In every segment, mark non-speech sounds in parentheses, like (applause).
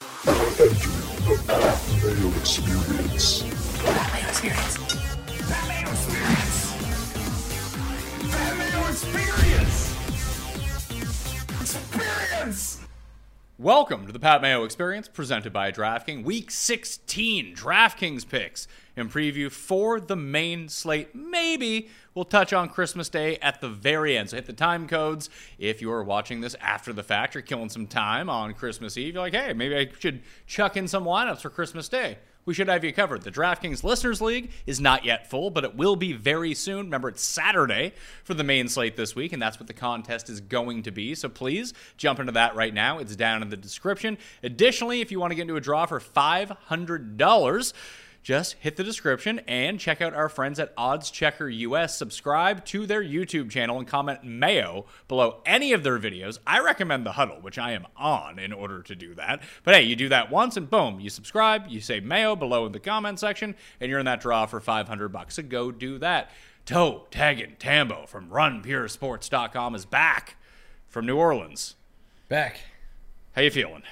Entering the Pat Mayo experience. Pat Mayo experience. Pat Mayo experience. Pat Mayo experience. Experience. Welcome to the Pat Mayo Experience presented by DraftKings. Week 16 DraftKings picks and preview for the main slate. Maybe we'll touch on Christmas Day at the very end. So hit the time codes. If you are watching this after the fact, you're killing some time on Christmas Eve. You're like, hey, maybe I should chuck in some lineups for Christmas Day we should have you covered. The DraftKings Listeners League is not yet full, but it will be very soon. Remember, it's Saturday for the main slate this week, and that's what the contest is going to be. So please jump into that right now. It's down in the description. Additionally, if you want to get into a draw for $500, just hit the description and check out our friends at Odds Checker US. Subscribe to their YouTube channel and comment Mayo below any of their videos. I recommend the huddle, which I am on in order to do that. But hey, you do that once and boom, you subscribe, you say Mayo below in the comment section, and you're in that draw for 500 bucks. So go do that. Toe tagging Tambo from RunPureSports.com is back from New Orleans. Back. How you feeling?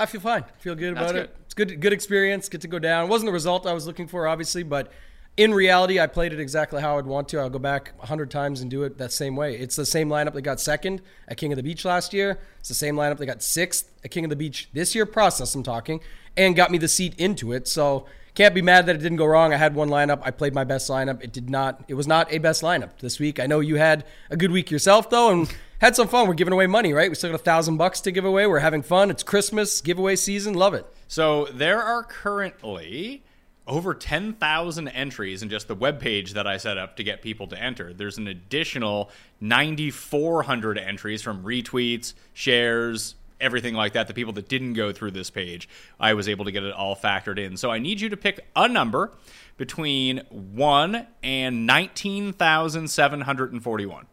I feel fine. feel good That's about good. it. It's good good experience. Get to go down. It wasn't the result I was looking for, obviously, but in reality, I played it exactly how I'd want to. I'll go back a hundred times and do it that same way. It's the same lineup that got second at King of the Beach last year. It's the same lineup that got sixth at King of the Beach this year. Process I'm talking, and got me the seat into it. So can't be mad that it didn't go wrong. I had one lineup. I played my best lineup. It did not. It was not a best lineup this week. I know you had a good week yourself though, and had some fun. We're giving away money, right? We still got a thousand bucks to give away. We're having fun. It's Christmas giveaway season. Love it. So there are currently over 10,000 entries in just the webpage that I set up to get people to enter. There's an additional 9,400 entries from retweets, shares, everything like that. The people that didn't go through this page, I was able to get it all factored in. So I need you to pick a number between 1 and 19,741.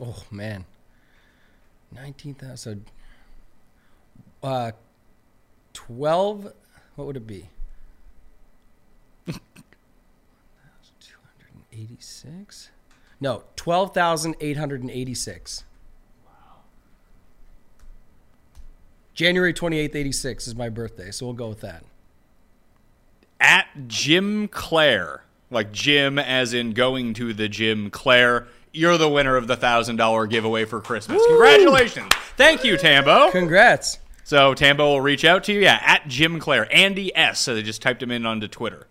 Oh man, nineteen thousand. Uh, twelve. What would it be? Two hundred eighty-six. No, twelve thousand eight hundred and eighty-six. Wow. January twenty-eighth, eighty-six is my birthday, so we'll go with that. at Jim Clare, like Jim as in going to the gym, Claire, you're the winner of the thousand dollar giveaway for Christmas. Congratulations. Thank you, Tambo. Congrats. So Tambo will reach out to you. Yeah, at Jim Clare. Andy S. So they just typed him in onto Twitter.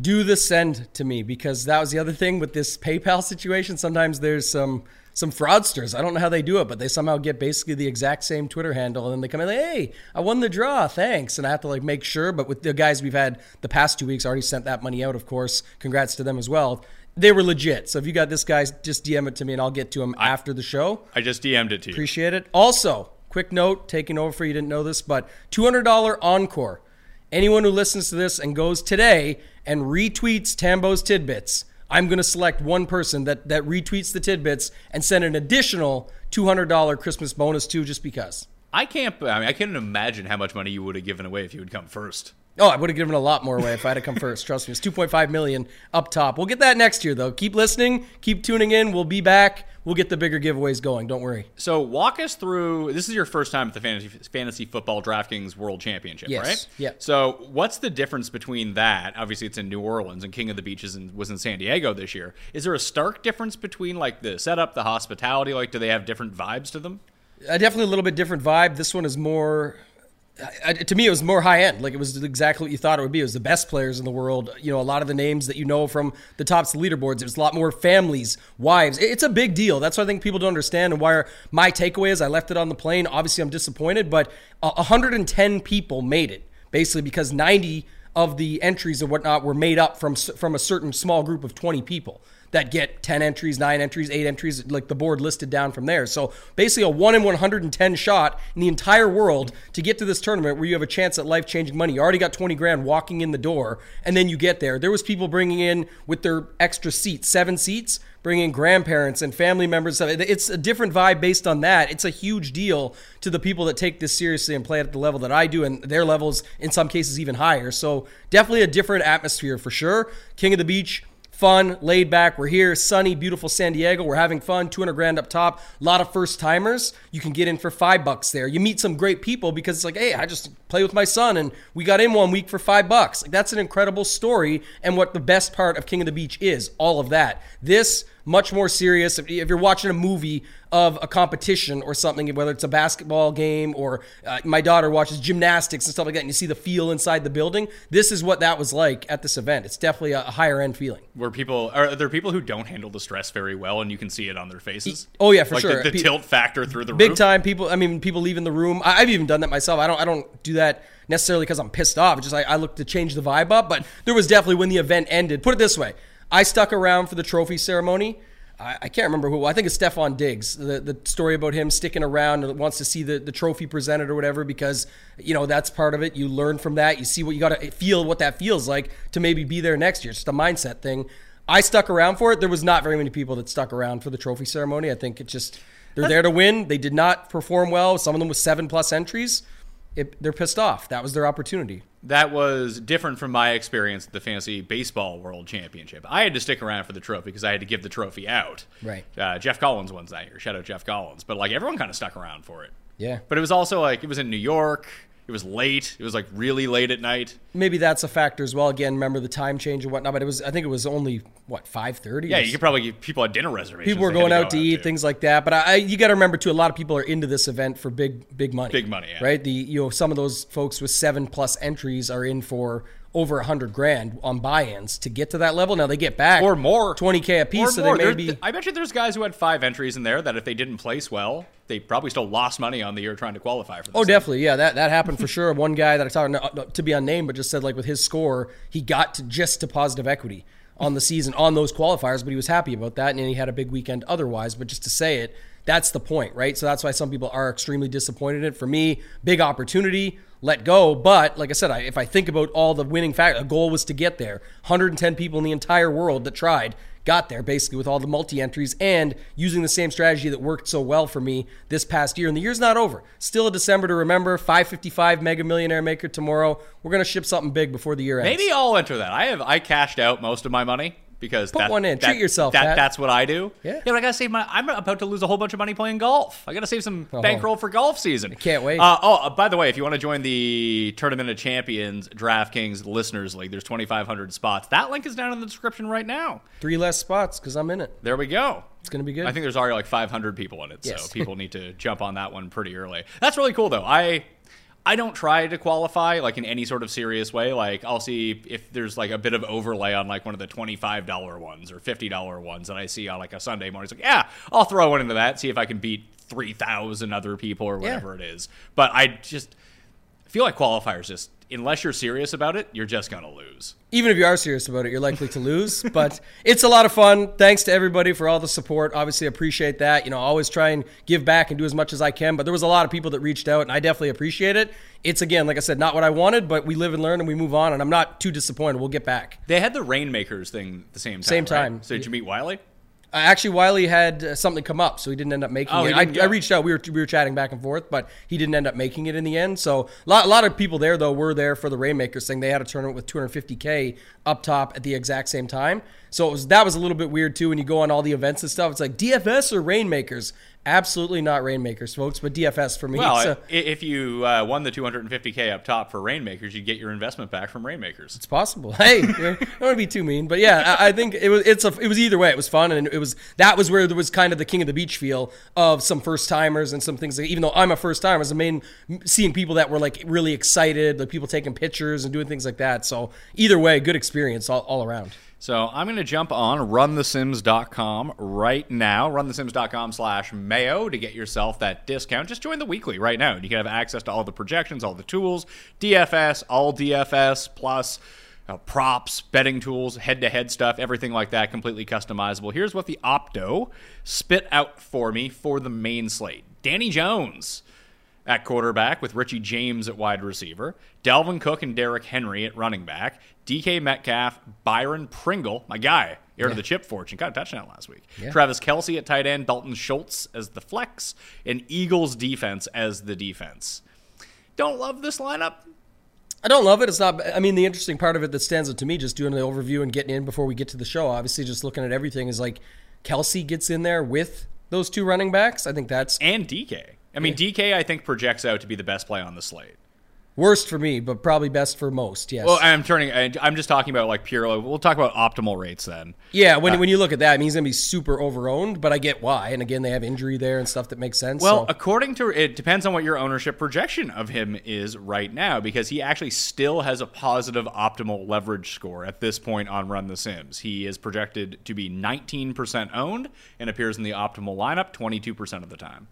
do the send to me because that was the other thing with this PayPal situation. Sometimes there's some some fraudsters. I don't know how they do it, but they somehow get basically the exact same Twitter handle, and then they come in like, "Hey, I won the draw, thanks." And I have to like make sure. But with the guys we've had the past two weeks, already sent that money out. Of course, congrats to them as well. They were legit. So if you got this guy, just DM it to me, and I'll get to him after the show. I just DM'd it to you. Appreciate it. Also, quick note, taking over for you didn't know this, but $200 encore. Anyone who listens to this and goes today and retweets Tambo's tidbits, I'm going to select one person that, that retweets the tidbits and send an additional $200 Christmas bonus to just because. I can't. I mean, I can't imagine how much money you would have given away if you would come first. Oh, I would have given a lot more away if I had to come first. Trust me, it's 2.5 million up top. We'll get that next year though. Keep listening, keep tuning in. We'll be back. We'll get the bigger giveaways going. Don't worry. So walk us through. This is your first time at the fantasy fantasy football DraftKings World Championship, Yes. right? Yeah. So what's the difference between that? Obviously, it's in New Orleans, and King of the Beaches was in San Diego this year. Is there a stark difference between like the setup, the hospitality? Like, do they have different vibes to them? Uh, definitely a little bit different vibe. This one is more. Uh, to me, it was more high end. Like it was exactly what you thought it would be. It was the best players in the world. You know, a lot of the names that you know from the tops of leaderboards. It was a lot more families, wives. It's a big deal. That's what I think people don't understand and why my takeaway is I left it on the plane. Obviously, I'm disappointed, but 110 people made it basically because 90 of the entries and whatnot were made up from from a certain small group of 20 people that get 10 entries, 9 entries, 8 entries, like the board listed down from there. So basically, a 1 in 110 shot in the entire world to get to this tournament where you have a chance at life changing money. You already got 20 grand walking in the door, and then you get there. There was people bringing in with their extra seats, seven seats, bringing grandparents and family members. It's a different vibe based on that. It's a huge deal to the people that take this seriously and play at the level that I do, and their levels in some cases even higher. So definitely a different atmosphere for sure. King of the Beach fun, laid back. We're here, sunny, beautiful San Diego. We're having fun. 200 grand up top. A lot of first timers. You can get in for five bucks there. You meet some great people because it's like, hey, I just play with my son and we got in one week for five bucks. Like that's an incredible story and what the best part of King of the Beach is. All of that. This much more serious. If, you're watching a movie of a competition or something, whether it's a basketball game or uh, my daughter watches gymnastics and stuff like that, and you see the feel inside the building, this is what that was like at this event. It's definitely a higher end feeling. Where people are there people who don't handle the stress very well, and you can see it on their faces. Oh yeah, for like sure. The, the tilt factor through the big roof. time. People, I mean, people leaving the room. I, have even done that myself. I don't. I don't do that necessarily because I'm pissed off. It's just I, I look to change the vibe up. But there was definitely when the event ended. Put it this way. I stuck around for the trophy ceremony I, I can't remember who. I think it's Stefon Diggs. The the story about him sticking around and wants to see the, the trophy presented or whatever because you know that's part of it. You learn from that. You see what you got to feel what that feels like to maybe be there next year. It's just a mindset thing. I stuck around for it. There was not very many people that stuck around for the trophy ceremony. I think it just they're there to win. They did not perform well. Some of them with seven plus entries. It, they're pissed off. That was their opportunity that was different from my experience at the fantasy baseball world championship. I had to stick around for the trophy because I had to give the trophy out. Right. Uh, Jeff Collins won that year. Shout out Jeff Collins. But like everyone kind of stuck around for it. Yeah. But it was also like it was in New York. It was late. It was like really late at night. Maybe that's a factor as well. Again, remember the time change and whatnot. But it was, I think it was only what five thirty. Yeah, you could probably give people had dinner reservations. People were going out to, to eat, things like that. But I, you got to remember too, a lot of people are into this event for big, big money. Big money, yeah. right? The you know some of those folks with seven plus entries are in for over a hundred grand on buy-ins to get to that level. Now they get back or more, twenty k a piece. So they may be. I bet you there's guys who had five entries in there that if they didn't place well, they probably still lost money on the year trying to qualify for. This oh, definitely, yeah, that that happened for sure. One guy that I talked to be unnamed, but just said like with his score, he got to just to positive equity on the season on those qualifiers, but he was happy about that, and he had a big weekend otherwise. But just to say it, that's the point, right? So that's why some people are extremely disappointed in it. For me, big opportunity let go. But like I said, I, if I think about all the winning factors, the goal was to get there. 110 people in the entire world that tried got there basically with all the multi entries and using the same strategy that worked so well for me this past year. And the year's not over. Still a December to remember. 555 Mega Millionaire Maker tomorrow. We're gonna ship something big before the year ends. Maybe I'll enter that. I have I cashed out most of my money because put that, one in. That, Treat yourself. That, that's what I do. Yeah. Yeah, but I gotta save my. I'm about to lose a whole bunch of money playing golf. I gotta save some oh. bankroll for golf season. I can't wait. Uh, oh, uh, by the way, if you want to join the Tournament of Champions DraftKings Listeners League, there's 2,500 spots. That link is down in the description right now. Three less spots because I'm in it. There we go. It's going to be good. I think there's already like 500 people in it, yes. so (laughs) people need to jump on that one pretty early. That's really cool, though. I I don't try to qualify like in any sort of serious way. Like I'll see if there's like a bit of overlay on like one of the twenty-five dollar ones or fifty dollar ones that I see on like a Sunday morning. It's like, yeah, I'll throw one into that, see if I can beat three thousand other people or whatever yeah. it is. But I just feel like qualifiers just unless you're serious about it, you're just going to lose. Even if you are serious about it, you're likely to lose. (laughs) but it's a lot of fun. Thanks to everybody for all the support. Obviously, appreciate that. You know, always try and give back and do as much as I can. But there was a lot of people that reached out, and I definitely appreciate it. It's again, like I said, not what I wanted, but we live and learn and we move on. And I'm not too disappointed. We'll get back. They had the Rainmakers thing the same time. Same time. Right? So did you meet Wiley? Uh, actually, Wiley had uh, something come up, so he didn't end up making oh, it. I, I, reached out. We were we were chatting back and forth, but he didn't end up making it in the end. So a lot, a lot of people there though were there for the Rainmakers thing. They had a tournament with 250k up top at the exact same time. So it was that was a little bit weird too. When you go on all the events and stuff, it's like DFS or Rainmakers Absolutely not Rainmakers, folks, but DFS for me. Well, so if you uh, won the 250k up top for Rainmakers, you'd get your investment back from Rainmakers. it's possible. (laughs) Hey, I don't want to be too mean, but yeah, I, I think it was. It's a. It was either way. It was fun, and it was that was where there was kind of the King of the Beach feel of some first timers and some things. That, even though I'm a first timer, as a main seeing people that were like really excited, like people taking pictures and doing things like that. So either way, good experience all, all around. So I'm going to jump on runthesims.com right now, runthesims.com slash mayo to get yourself that discount. Just join the weekly right now. You can have access to all the projections, all the tools, DFS, all DFS, plus uh, props, betting tools, head-to-head stuff, everything like that, completely customizable. Here's what the Opto spit out for me for the main slate. Danny Jones at quarterback with Richie James at wide receiver, Dalvin Cook and Derrick Henry at running back, DK Metcalf, Byron Pringle, my guy, heir to the chip fortune, got a touchdown last week. Travis Kelce at tight end, Dalton Schultz as the flex, and Eagles defense as the defense. Don't love this lineup. I don't love it. It's not. I mean, the interesting part of it that stands out to me, just doing the overview and getting in before we get to the show, obviously, just looking at everything, is like Kelce gets in there with those two running backs. I think that's And DK. I mean, DK, I think, projects out to be the best play on the slate. worst for me, but probably best for most. Yes. Well, I'm turning, I'm just talking about like pure, we'll talk about optimal rates then. yeah. When, uh, when you look at that, I mean, he's going to be super overowned, but I get why. And again, they have injury there and stuff that makes sense. Well, so. according to it depends on what your ownership projection of him is right now because he actually still has a positive optimal leverage score at this point on Run the Sims. He is projected to be 19% owned and appears in the optimal lineup 22% of the time.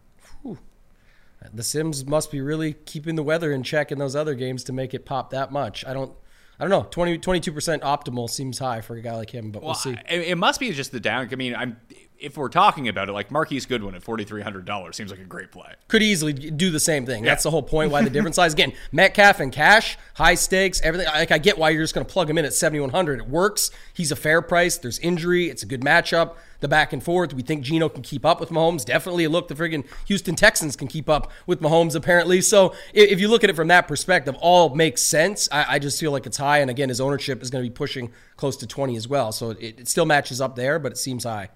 The Sims must be really keeping the weather in check in those other games to make it pop that much. I don't. I don't know. 20, 22% optimal seems high for a guy like him, but we'll see. I- It must be just the down. I mean, I'm if we're talking about it, like Marquise Goodwin at forty three hundred dollars seems like a great play. could easily do the same thing. That's the whole point why the difference lies. Again, Metcalf and Cash, high stakes, everything. Like I get why you're just going to plug him in at 7100. It works. He's a fair price. There's injury. It's a good matchup. The back and forth. We think Geno can keep up with Mahomes. Definitely. Look, the friggin' Houston Texans can keep up with Mahomes apparently. So if you look at it from that perspective, all makes sense. I, I just feel like it's high. And again, his ownership is going to be pushing close to 20 as well. So it, it still matches up there, but it seems high.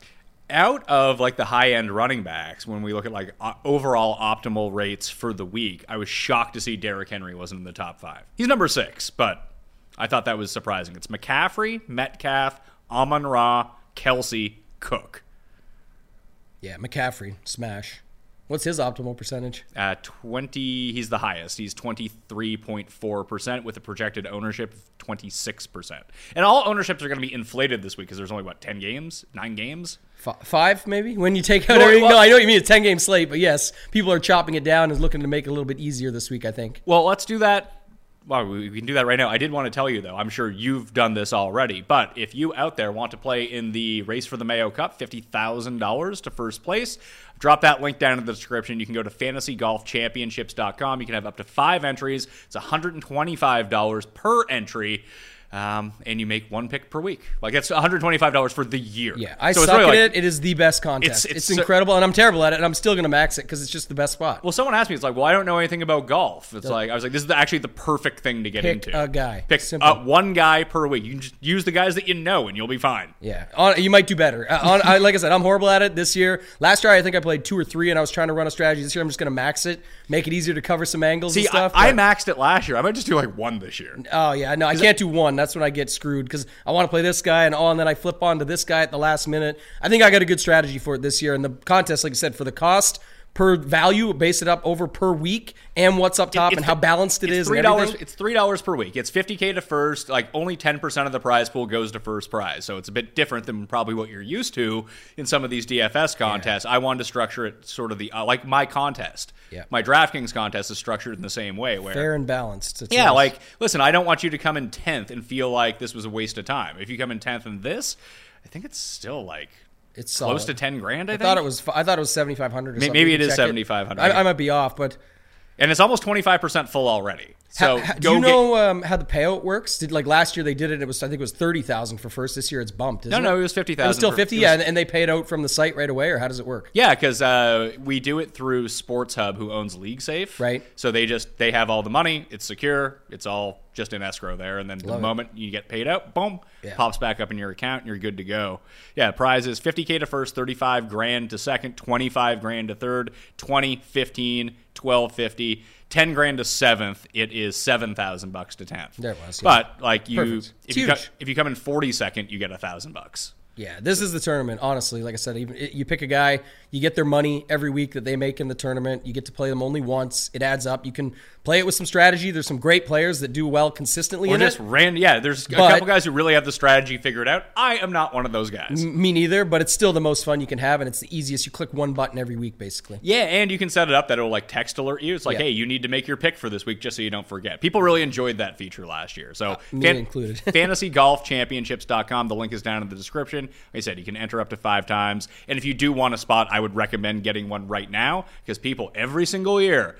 Out of like the high end running backs, when we look at like overall optimal rates for the week, I was shocked to see Derrick Henry wasn't in the top five. He's number six, but I thought that was surprising. It's McCaffrey, Metcalf, Amon Ra, Kelce, Cook. Yeah, McCaffrey, smash. What's his optimal percentage? Uh, 20, he's the highest. He's 23.4% with a projected ownership of 26%. And all ownerships are going to be inflated this week because there's only, what, 10 games? Nine games? F- five maybe when you take out everything. well- no, I know what you mean a ten game slate, but yes, people are chopping it down and looking to make it a little bit easier this week. I think. Well, let's do that. Well, we can do that right now. I did want to tell you, though, I'm sure you've done this already, but if you out there want to play in the Race for the Mayo Cup, $50,000 to first place, drop that link down in the description. You can go to fantasygolfchampionships.com. You can have up to five entries. It's $125 per entry. Um, and you make one pick per week. Like that's $125 for the year. Yeah, I So suck really at like- it. It is the best contest. It's- It's, it's so- incredible, and I'm terrible at it. And I'm still going to max it because it's just the best spot. Well, someone asked me, it's like, well, I don't know anything about golf. It's like, I was like, this is the, actually the perfect thing to get Pick into. a guy. Pick uh, one guy per week. You can just use the guys that you know, and you'll be fine. yeah, on, you might do better. Uh, on, I, like I said, I'm horrible at it this year. Last year, I think I played two or three, and I was trying to run a strategy. This year, I'm just going to max it, make it easier to cover some angles See, and stuff. I, I maxed it last year. I might just do like one this year. Oh yeah, no, I can't do one. That's when I get screwed because I want to play this guy and all, and then I flip on to this guy at the last minute. I think I got a good strategy for it this year, and the contest, like I said, for the cost per value, base it up over per week and what's up top It's and how balanced it it's is. Three dollars. It's three dollars per week. It's fifty k to first. Like only ten percent of the prize pool goes to first prize. So it's a bit different than probably what you're used to in some of these DFS contests. I wanted to structure it sort of the uh, like my contest. Yeah. My DraftKings contest is structured in the same way. Where fair and balanced. Yeah, nice. like listen, I don't want you to come in tenth and feel like this was a waste of time. If you come in tenth in this, I think it's still like it's close to ten grand. I, I think thought it was. I thought it was seventy five hundred. May- maybe it is 7,500. I, I might be off, but and it's almost twenty five percent full already. So Ha- ha- do you get- know um, how the payout works? Did like last year they did it? It was I think it was thirty thousand for first. This year it's bumped. Isn't No, no, it it was 50,000 still fifty. was- yeah, and, and they pay it out from the site right away, or how does it work? Yeah, because uh, we do it through Sports Hub, who owns League Safe. Right. So they just they have all the money. It's secure. It's all just in escrow there, and then the it. moment you get paid out, boom, Yeah. pops back up in your account, and you're good to go. Yeah, prizes 50k to first, 35 grand to second, 25 grand to third, 20, 15, 12, 50, 10 grand to seventh. It is 7,000 bucks to tenth. There it was, yeah. But like you, Perfect. if It's you co- if you come in 40 second, you get a thousand bucks. Yeah, this is the tournament. Honestly, like I said, even you pick a guy, you get their money every week that they make in the tournament. You get to play them only once. It adds up. You can play it with some strategy. There's some great players that do well consistently Or in just it. ran. Yeah, there's a couple guys who really have the strategy figured out. I am not one of those guys. Me neither, but it's still the most fun you can have, and it's the easiest. You click one button every week, basically. Yeah, and you can set it up that it'll like text alert you. It's like, Yeah. hey, you need to make your pick for this week just so you don't forget. People really enjoyed that feature last year. So uh, me included. (laughs) fantasygolfchampionships.com. The link is down in the description. Like I said, you can enter up to five times. And if you do want a spot, I would recommend getting one right now because people every single year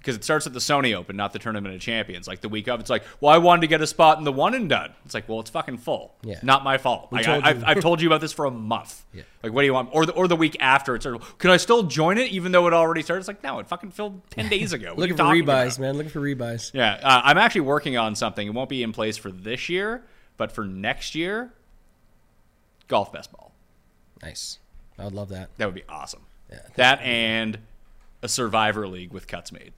because it starts at the Sony Open, not the Tournament of Champions. Like the week of, it's like, well, I wanted to get a spot in the one and done. It's like, well, it's fucking full. Yeah. Not my fault. Like, told I, I've, I've told you about this for a month. (laughs) Yeah. Like, what do you want? Or the, or the week after, it's sort of, can I still join it even though it already started? It's like, no, it fucking filled 10 (laughs) days ago. Looking for rebuys, about? man. Looking for rebuys. Yeah. Uh, I'm actually working on something. It won't be in place for this year, but for next year, golf best ball. Nice. I would love that. That would be awesome. that and a Survivor League with cuts made.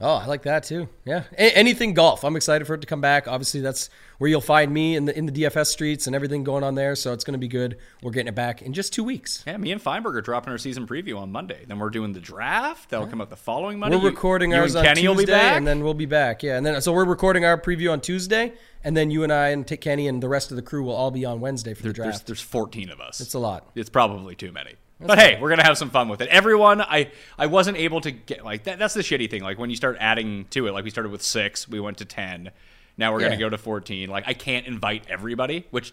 Oh, I like that too. Yeah, A- anything golf. I'm excited for it to come back. Obviously, that's where you'll find me in the in the DFS streets and everything going on there. So it's going to be good. We're getting it back in just two weeks. Yeah, me and Feinberg are dropping our season preview on Monday. Then we're doing the draft. That'll come out the following Monday. We're You- recording you ours and on Kenny will Tuesday, be back. and then we'll be back. Yeah, and then so we're recording our preview on Tuesday, and then you and I and T- Kenny and the rest of the crew will all be on Wednesday for the there's, draft. there's 14 of us. It's a lot. It's probably too many. But hey, we're gonna have some fun with it. Everyone, I I wasn't able to get like that. That's the shitty thing. Like when you start adding to it, like we started with six, we went to ten. Now we're Yeah. gonna go to 14. Like I can't invite everybody, which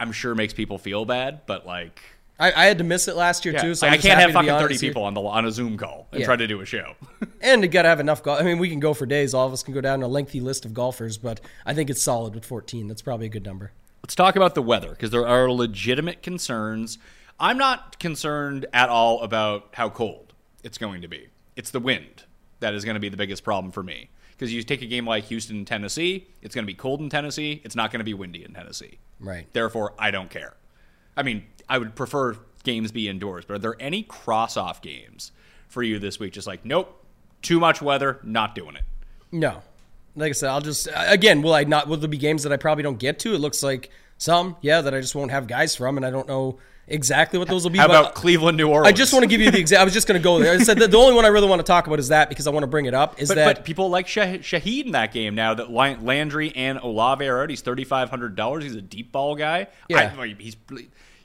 I'm sure makes people feel bad. But like, I, I had to miss it last year yeah, too, so I I'm just can't have fucking 30 this people on the on a Zoom call and Yeah. try to do a show. (laughs) And you got to have enough golf. I mean, we can go for days. All of us can go down a lengthy list of golfers, but I think it's solid with 14. That's probably a good number. Let's talk about the weather because there are legitimate concerns. I'm not concerned at all about how cold it's going to be. It's the wind that is going to be the biggest problem for me. Because you take a game like Houston, Tennessee, it's going to be cold in Tennessee. It's not going to be windy in Tennessee. Right. Therefore, I don't care. I mean, I would prefer games be indoors, but are there any cross off games for you this week? Just like, nope, too much weather, not doing it. No, like I said, I'll just again. Will I not? Will there be games that I probably don't get to? It looks like some, yeah, that I just won't have guys from, and I don't know exactly what those will be. How about Cleveland, New Orleans? I just want to give you the exact. I was just going to go there. I said that the only one I really want to talk about is that because I want to bring it up. Is But, that but people like Shah- Shaheed in that game now that Landry and Olave are out. He's thirty five hundred dollars. He's a deep ball guy. Yeah. I, he's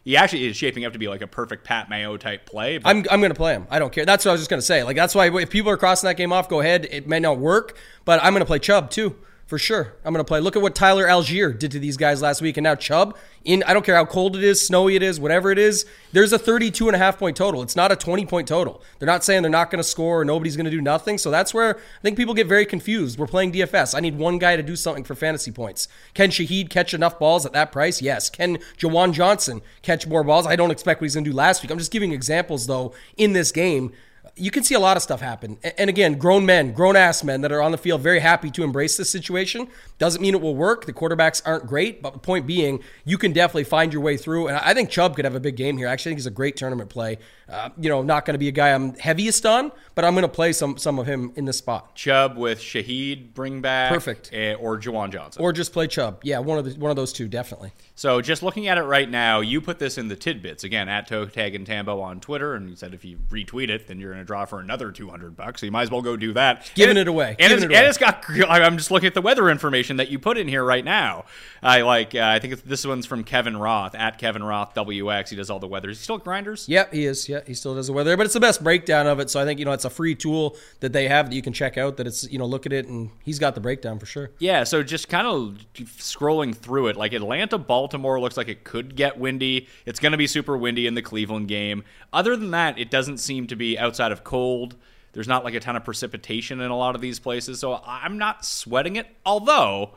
he actually is shaping up to be like a perfect Pat Mayo type play. I'm, I'm going to play him. I don't care. That's what I was just going to say. Like that's why if people are crossing that game off, go ahead. It may not work, but I'm going to play Chubb too. For sure. I'm going to play. Look at what Tyler Allgeier did to these guys last week. And now Chubb, in I don't care how cold it is, snowy it is, whatever it is, there's a 32 and a half point total. It's not a 20 point total. They're not saying they're not going to score or nobody's going to do nothing. So that's where I think people get very confused. We're playing DFS. I need one guy to do something for fantasy points. Can Shaheed catch enough balls at that price? Yes. Can Juwan Johnson catch more balls? I don't expect what he's going to do last week. I'm just giving examples, though, in this game you can see a lot of stuff happen. And again, grown men, grown ass men that are on the field very happy to embrace this situation. Doesn't mean it will work. The quarterbacks aren't great, but the point being, you can definitely find your way through. And I think Chubb could have a big game here. I actually, I think he's a great tournament play. Uh, you know, not going to be a guy I'm heaviest on, but I'm going to play some some of him in this spot. Chubb with Shaheed bring back Perfect. eh, or Juwan Johnson. Or just play Chubb. Yeah, one of the, one of those two, definitely. So just looking at it right now, you put this in the tidbits again at Tag and Tambo on Twitter, and you said if you retweet it, then you're going to draw for another two hundred bucks. So you might as well go do that. Giving And it away. and, it's, it away. and it's got. I'm just looking at the weather information that you put in here right now. I like. Uh, I think it's, this one's from Kevin Roth at Kevin Roth WX. He does all the weather. Is he still at Grinders? Yep, he is. Yeah, he still does the weather, but it's the best breakdown of it. So I think you know it's a free tool that they have that you can check out. That it's you know look at it and he's got the breakdown for sure. Yeah, so just kind of scrolling through it, like Atlanta, Baltimore looks like it could get windy. It's going to be super windy in the Cleveland game. Other than that, it doesn't seem to be outside of cold. There's not like a ton of precipitation in a lot of these places, so I'm not sweating it. Although,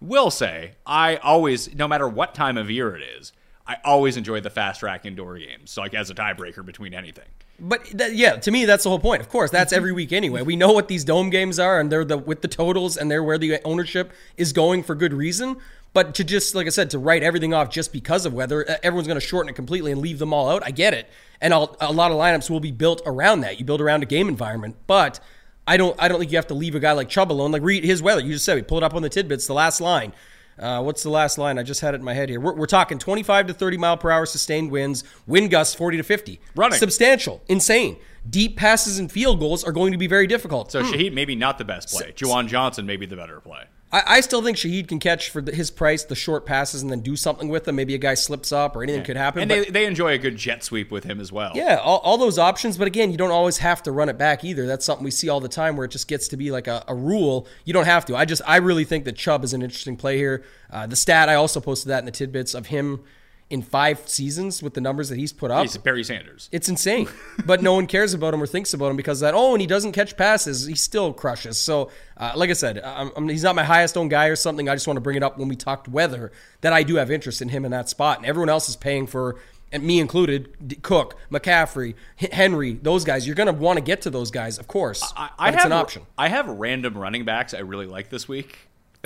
will say, I always, no matter what time of year it is, I always enjoy the fast track indoor games, so like as a tiebreaker between anything. But that, yeah, to me, that's the whole point. Of course, that's every week anyway. We know what these dome games are, and they're the with the totals, and they're where the ownership is going for good reason. But to just, like I said, to write everything off just because of weather, everyone's going to shorten it completely and leave them all out. I get it, and I'll, a lot of lineups will be built around that. You build around a game environment, but I don't, I don't think you have to leave a guy like Chubb alone. Like read his weather. You just said we pulled up on the tidbits. The last line. Uh, what's the last line? I just had it in my head here. We're, we're talking 25 to 30 mile per hour sustained winds, wind gusts 40 to 50. Running. Substantial, insane. Deep passes and field goals are going to be very difficult. So Shaheed maybe not the best play. Juwan Johnson maybe the better play. I, I still think Shaheed can catch for the, his price the short passes and then do something with them. Maybe a guy slips up or anything could happen. And but- they, they enjoy a good jet sweep with him as well. yeah, all, all those options. But again, you don't always have to run it back either. That's something we see all the time where it just gets to be like a, a rule. You don't have to. I just, I really think that Chubb is an interesting play here. Uh, the stat, I also posted that in the tidbits of him in five seasons with the numbers that he's put up. He's Barry Sanders. It's insane, (laughs) but no one cares about him or thinks about him because of that. Oh, and he doesn't catch passes. He still crushes. So, uh, like I said, I'm, I'm- he's not my highest owned guy or something. I just want to bring it up when we talked weather that I do have interest in him in that spot, and everyone else is paying for. And me included, D- Cook, McCaffrey, H- Henry, those guys. You're going to want to get to those guys, of course. I, but I it's have an option. I have random running backs I really like this week.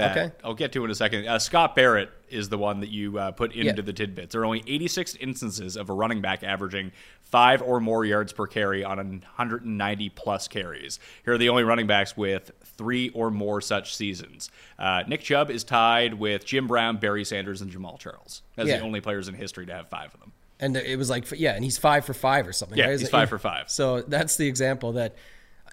Okay. I'll get to in a second. Uh, Scott Barrett is the one that you uh, put into Yeah. the tidbits. There are only 86 instances of a running back averaging five or more yards per carry on 190 plus carries. Here are the only running backs with three or more such seasons. Uh, Nick Chubb is tied with Jim Brown, Barry Sanders, and Jamaal Charles as Yeah. the only players in history to have five of them. And it was like, yeah, and he's five for five or something. Yeah, right? he's it- five for five. So that's the example that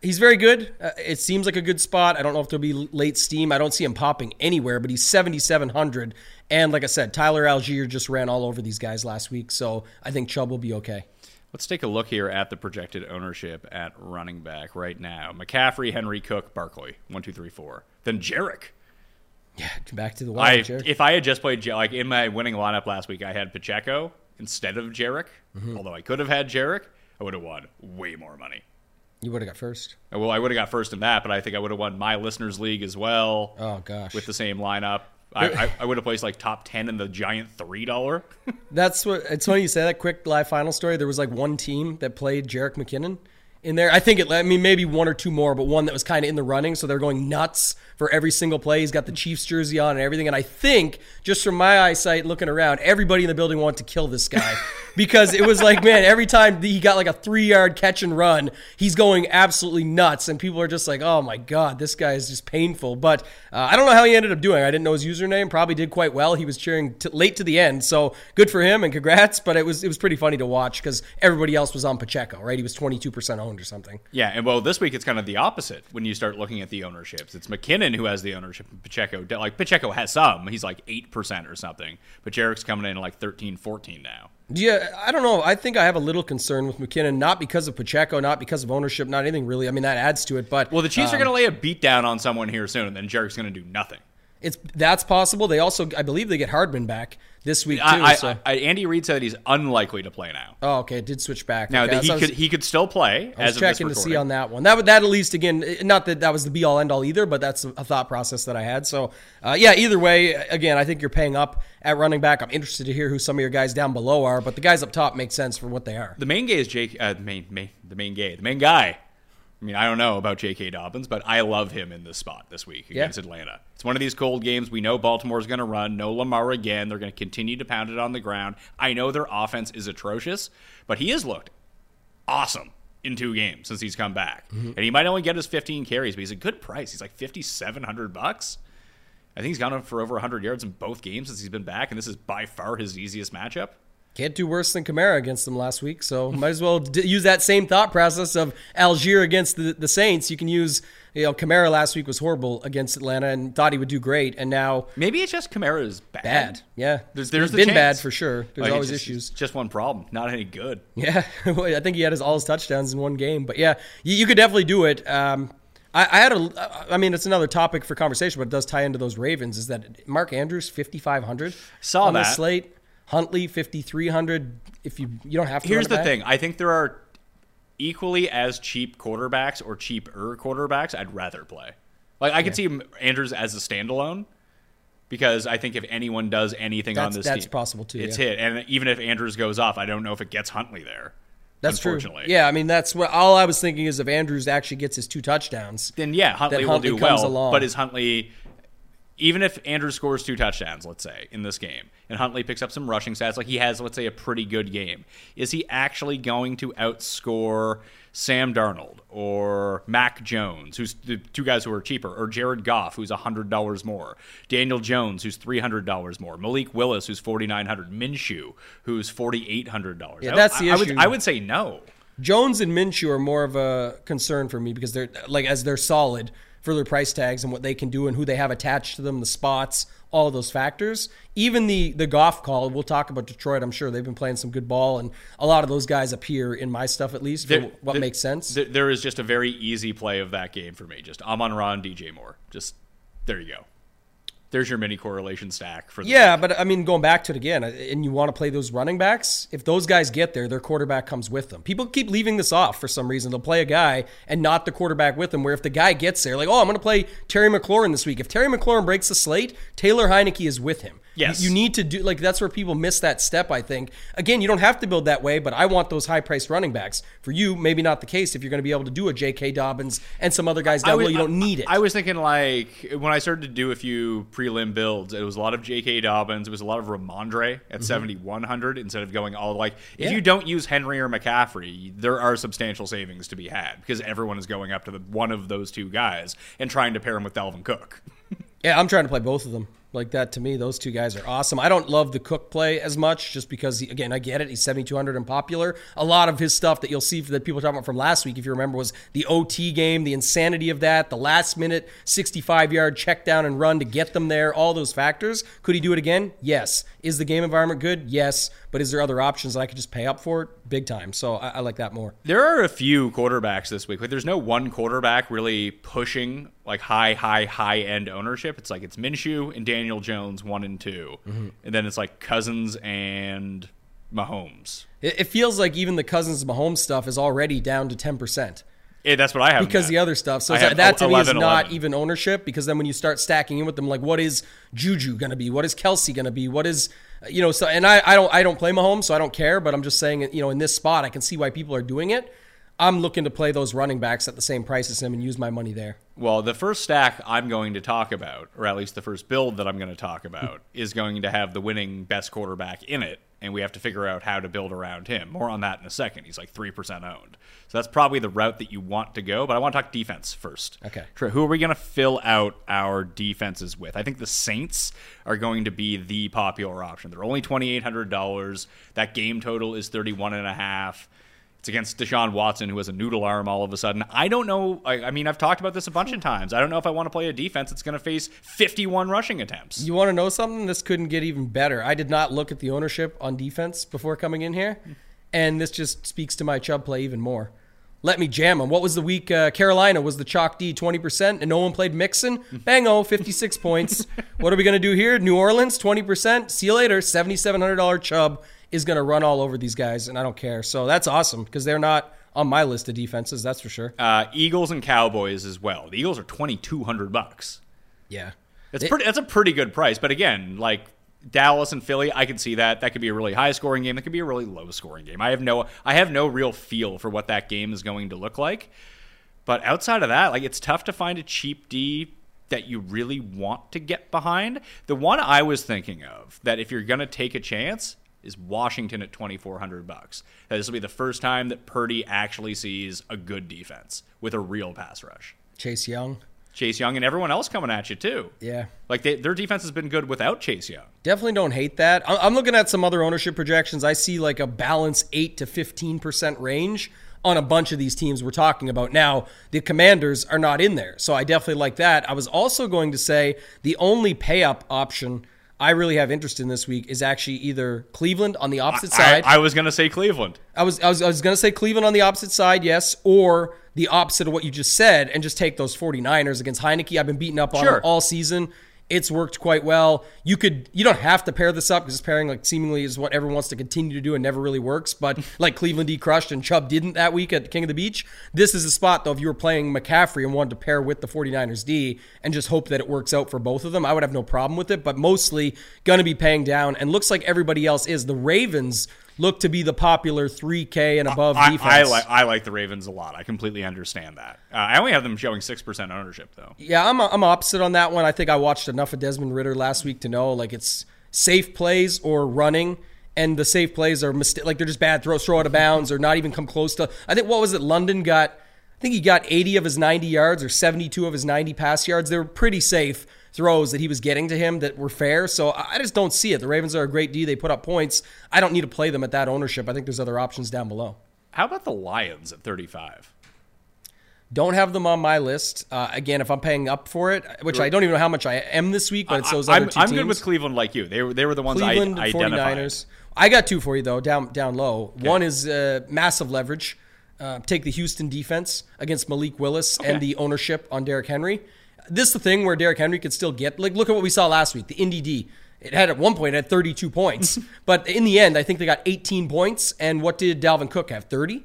he's very good. Uh, it seems like a good spot. I don't know if there'll be late steam. I don't see him popping anywhere, but he's 7,700. And like I said, Tyler Allgeier just ran all over these guys last week. So I think Chubb will be okay. Let's take a look here at the projected ownership at running back right now. McCaffrey, Henry, Cook, Barkley. One, two, three, four. Then Jerick. Yeah, back to the I wild, Jared. if I had just played like in my winning lineup last week, I had Pacheco instead of Jerick. Mm-hmm. Although I could have had Jerick, I would have won way more money. You would have got first. Uh, well, I would have got first in that, but I think I would have won my listeners league as well Oh, gosh. with the same lineup. (laughs) I, I, I would have placed like top ten in the giant three dollar. That's what it's funny you say that quick live final story. There was like one team that played Jerick McKinnon in there. I think it I mean maybe one or two more, but one that was kind of in the running, so they're going nuts for every single play. He's got the Chiefs jersey on and everything. And I think just from my eyesight looking around, everybody in the building wanted to kill this guy. (laughs) Because it was like, man, every time he got like a three yard catch and run, he's going absolutely nuts. And people are just like, oh my God, this guy is just painful. But uh, I don't know how he ended up doing. I didn't know his username. Probably did quite well. He was cheering t- late to the end. So good for him and congrats. But it was it was pretty funny to watch because everybody else was on Pacheco, right? He was 22% owned or something. Yeah, and well, this week it's kind of the opposite when you start looking at the ownerships. It's McKinnon who has the ownership, and Pacheco. Like Pacheco has some, he's like eight percent or something, but Jerick's coming in like 13, 14 now. Yeah, I don't know. I think I have a little concern with McKinnon, not because of Pacheco, not because of ownership, not anything really. I mean, that adds to it. But Well, the Chiefs Um, are going to lay a beat down on someone here soon, and then Jerick's going to do nothing. It's that's possible. They also, I believe, they get Hardman back this week too. I, I, so. I, Andy Reid said he's unlikely to play now. oh, okay, it did switch back. Now okay, he was- could he could still play I was as of this checking to see on that one. That would that at least again, not that that was the be all end all either, but that's a thought process that I had. So uh, yeah, either way, again, I think you're paying up at running back. I'm interested to hear who some of your guys down below are, but the guys up top make sense for what they are. The main gay is Jake. Uh, main, main the main gay, the main guy. I mean, I don't know about J.K. Dobbins, but I love him in this spot this week Yeah. against Atlanta. It's one of these cold games. We know Baltimore's going to run. No Lamar again. They're going to continue to pound it on the ground. I know their offense is atrocious, but he has looked awesome in two games since he's come back. Mm-hmm. And he might only get his 15 carries, but he's a good price. He's like 5700 bucks. I think he's gone up for over 100 yards in both games since he's been back, and this is by far his easiest matchup. Can't do worse than Kamara against them last week, so (laughs) might as well d- use that same thought process of Allgeier against the, the Saints. You can use, you know, Kamara last week was horrible against Atlanta and thought he would do great, and now Maybe it's just Kamara's bad. bad. Yeah, There's, there's the been bad for sure. There's Like, always just- issues. Just one problem. Not any good. (laughs) Yeah, I think he had his all his touchdowns in one game. But yeah, you, you could definitely do it. Um, I, I had a, I mean, it's another topic for conversation, but it does tie into those Ravens. Is that Mark Andrews fifty five hundred Saw on the that. slate? Huntley fifty three hundred. If you you don't have to. Here's the thing. I think there are equally as cheap quarterbacks or cheaper quarterbacks I'd rather play. Like I could see Andrews as a standalone, because I think if anyone does anything on this that's team, possible too, It's yeah. hit, and even if Andrews goes off, I don't know if it gets Huntley there. That's true. Yeah, I mean that's what all I was thinking is if Andrews actually gets his two touchdowns. then yeah, Huntley, Then will do well. along. But is Huntley, even if Andrews scores two touchdowns, let's say in this game, and Huntley picks up some rushing stats, like he has, let's say, a pretty good game, is he actually going to outscore Sam Darnold or Mac Jones, who's the two guys who are cheaper, or Jared Goff, who's hundred dollars more, Daniel Jones, who's three hundred dollars more, Malik Willis, who's 4,900, Minshew, who's forty eight hundred dollars. Yeah, that's the I, I would, issue. I would say no. Jones and Minshew are more of a concern for me because they're like as they're solid for their price tags and what they can do and who they have attached to them, the spots, all of those factors. Even the the golf call, we'll talk about Detroit. I'm sure they've been playing some good ball, and a lot of those guys appear in my stuff at least for There- what there- makes sense. there- there is just a very easy play of that game for me. Just Amon Ra and DJ Moore. Just there you go. There's your mini correlation stack for the Yeah, but I mean, going back to it again, and you want to play those running backs, if those guys get there, their quarterback comes with them. People keep leaving this off for some reason. They'll play a guy and not the quarterback with them, where if the guy gets there, like, oh, I'm going to play Terry McLaurin this week. If Terry McLaurin breaks the slate, Taylor Heinicke is with him. Yes. You, you need to do, like, that's where people miss that step, I think. Again, you don't have to build that way, but I want those high priced running backs. For you, maybe not the case if you're going to be able to do a J.K. Dobbins and some other guys down was- below. You don't need it. I was thinking like when I started to do a few prelim builds, it was a lot of J.K. Dobbins. It was a lot of Rhamondre at 7,100 instead of going all like if Mm-hmm. Yeah. you don't use Henry or McCaffrey, there are substantial savings to be had because everyone is going up to the one of those two guys and trying to pair him with Dalvin Cook. Yeah, I'm trying to play both of them. Like that to me, those two guys are awesome. I don't love the Cook play as much just because, he, again, I get it. He's 7,200 and popular. A lot of his stuff that you'll see that people are talking about from last week, if you remember, was the OT game, the insanity of that, the last minute 65 yard check down and run to get them there, all those factors. Could he do it again? Yes. Is the game environment good? Yes. But is there other options that I could just pay up for it? Big time. So I, I like that more. There are a few quarterbacks this week. Like, there's no one quarterback really pushing like high, high, high end ownership. It's like it's Minshew and Daniel Jones, one and 2 mm-hmm. and then it's like Cousins and Mahomes. It, it feels like even the Cousins Mahomes stuff is already down to 10%. Yeah, that's what I have. because the other stuff. So that, that to me is not 11. even ownership because then when you start stacking in with them, like what is Juju going to be? What is Kelce going to be? What is you know? So and I, I don't I don't play Mahomes, so I don't care. But I'm just saying, you know, in this spot, I can see why people are doing it. I'm looking to play those running backs at the same price as him and use my money there. Well, the first stack I'm going to talk about, or at least the first build that I'm going to talk about, (laughs) is going to have the winning best quarterback in it, and we have to figure out how to build around him. More on that in a second. He's like 3% owned. So that's probably the route that you want to go, but I want to talk defense first. Okay. Trey, Who are we going to fill out our defenses with? I think the Saints are going to be the popular option. They're only $2,800. That game total is 31 and a half. It's against Deshaun Watson, who has a noodle arm all of a sudden. I don't know. I, I mean, I've talked about this a bunch of times. I don't know if I want to play a defense that's going to face 51 rushing attempts. You want to know something? This couldn't get even better. I did not look at the ownership on defense before coming in here, and this just speaks to my Chubb play even more. Let me jam them. What was the week? Uh, Carolina was the chalk D 20%, and no one played Mixon. Bango, 56 points. What are we going to do here? New Orleans, 20%. See you later. $7,700 Chubb is going to run all over these guys, and I don't care. So that's awesome because they're not on my list of defenses, that's for sure. Uh, Eagles and Cowboys as well. The Eagles are 2,200 bucks. Yeah. It's It- pretty. That's a pretty good price. But again, like Dallas and Philly, I can see that. That could be a really high scoring game. That could be a really low scoring game. I have no. I have no real feel for what that game is going to look like. But outside of that, like it's tough to find a cheap D that you really want to get behind. The one I was thinking of that if you're going to take a chance is Washington at 2400 bucks. This will be the first time that Purdy actually sees a good defense with a real pass rush. Chase Young. Chase Young and everyone else coming at you too. Yeah. Like they, their defense has been good without Chase Young. Definitely don't hate that. I'm looking at some other ownership projections. I see like a balance 8 to 15% range on a bunch of these teams we're talking about. Now, the Commanders are not in there. So I definitely like that. I was also going to say the only pay up option I really have interest in this week is actually either Cleveland on the opposite I, side. I was going to say Cleveland. I was I was, I was going to say Cleveland on the opposite side, yes, or the opposite of what you just said and just take those 49ers against Heinicke. I've been beaten up on Sure. all season. It's worked quite well. You could you don't have to pair this up because pairing like seemingly is what everyone wants to continue to do and never really works. But (laughs) like Cleveland D crushed and Chubb didn't that week at King of the Beach. This is a spot though if you were playing McCaffrey and wanted to pair with the 49ers D and just hope that it works out for both of them, I would have no problem with it. But mostly gonna be paying down and looks like everybody else is. The Ravens look to be the popular 3K and above I, defense. I like I like the Ravens a lot. I completely understand that. Uh, I only have them showing six percent ownership though. Yeah, I'm I'm opposite on that one. I think I watched enough of Desmond Ridder last week to know like it's safe plays or running, and the safe plays are mistake like they're just bad throws, throw out of bounds, or not even come close to. I think what was it? London got, I think he got 80 of his 90 yards or 72 of his 90 pass yards. They were pretty safe throws that he was getting to him that were fair. So I just don't see it. The Ravens are a great D. They put up points. I don't need to play them at that ownership. I think there's other options down below. How about the Lions at thirty five? Don't have them on my list. Uh, again, if I'm paying up for it, which I don't even know how much I am this week, but it's those other I'm, 2 I'm teams. good with Cleveland like you. They were they were the ones Cleveland I identified. 49ers. I got two for you though, down down low. One is uh, massive leverage. Uh, take the Houston defense against Malik Willis and the ownership on Derrick Henry. This is the thing where Derrick Henry could still get like look at what we saw last week. The Indy D. It had at one point had 32 points, (laughs) but in the end, I think they got 18 points. And what did Dalvin Cook have? 30.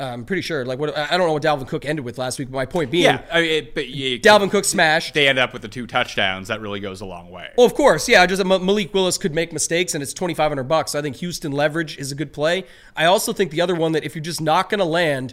I'm pretty sure. Like what I don't know what Dalvin Cook ended with last week. But my point being, Yeah, I mean, it, but you, Dalvin Cook smashed. They end up with the two touchdowns. That really goes a long way. Well, of course, yeah. Just Ma- Malik Willis could make mistakes, and it's twenty five hundred bucks. I think Houston leverage is a good play. I also think the other one that if you're just not going to land,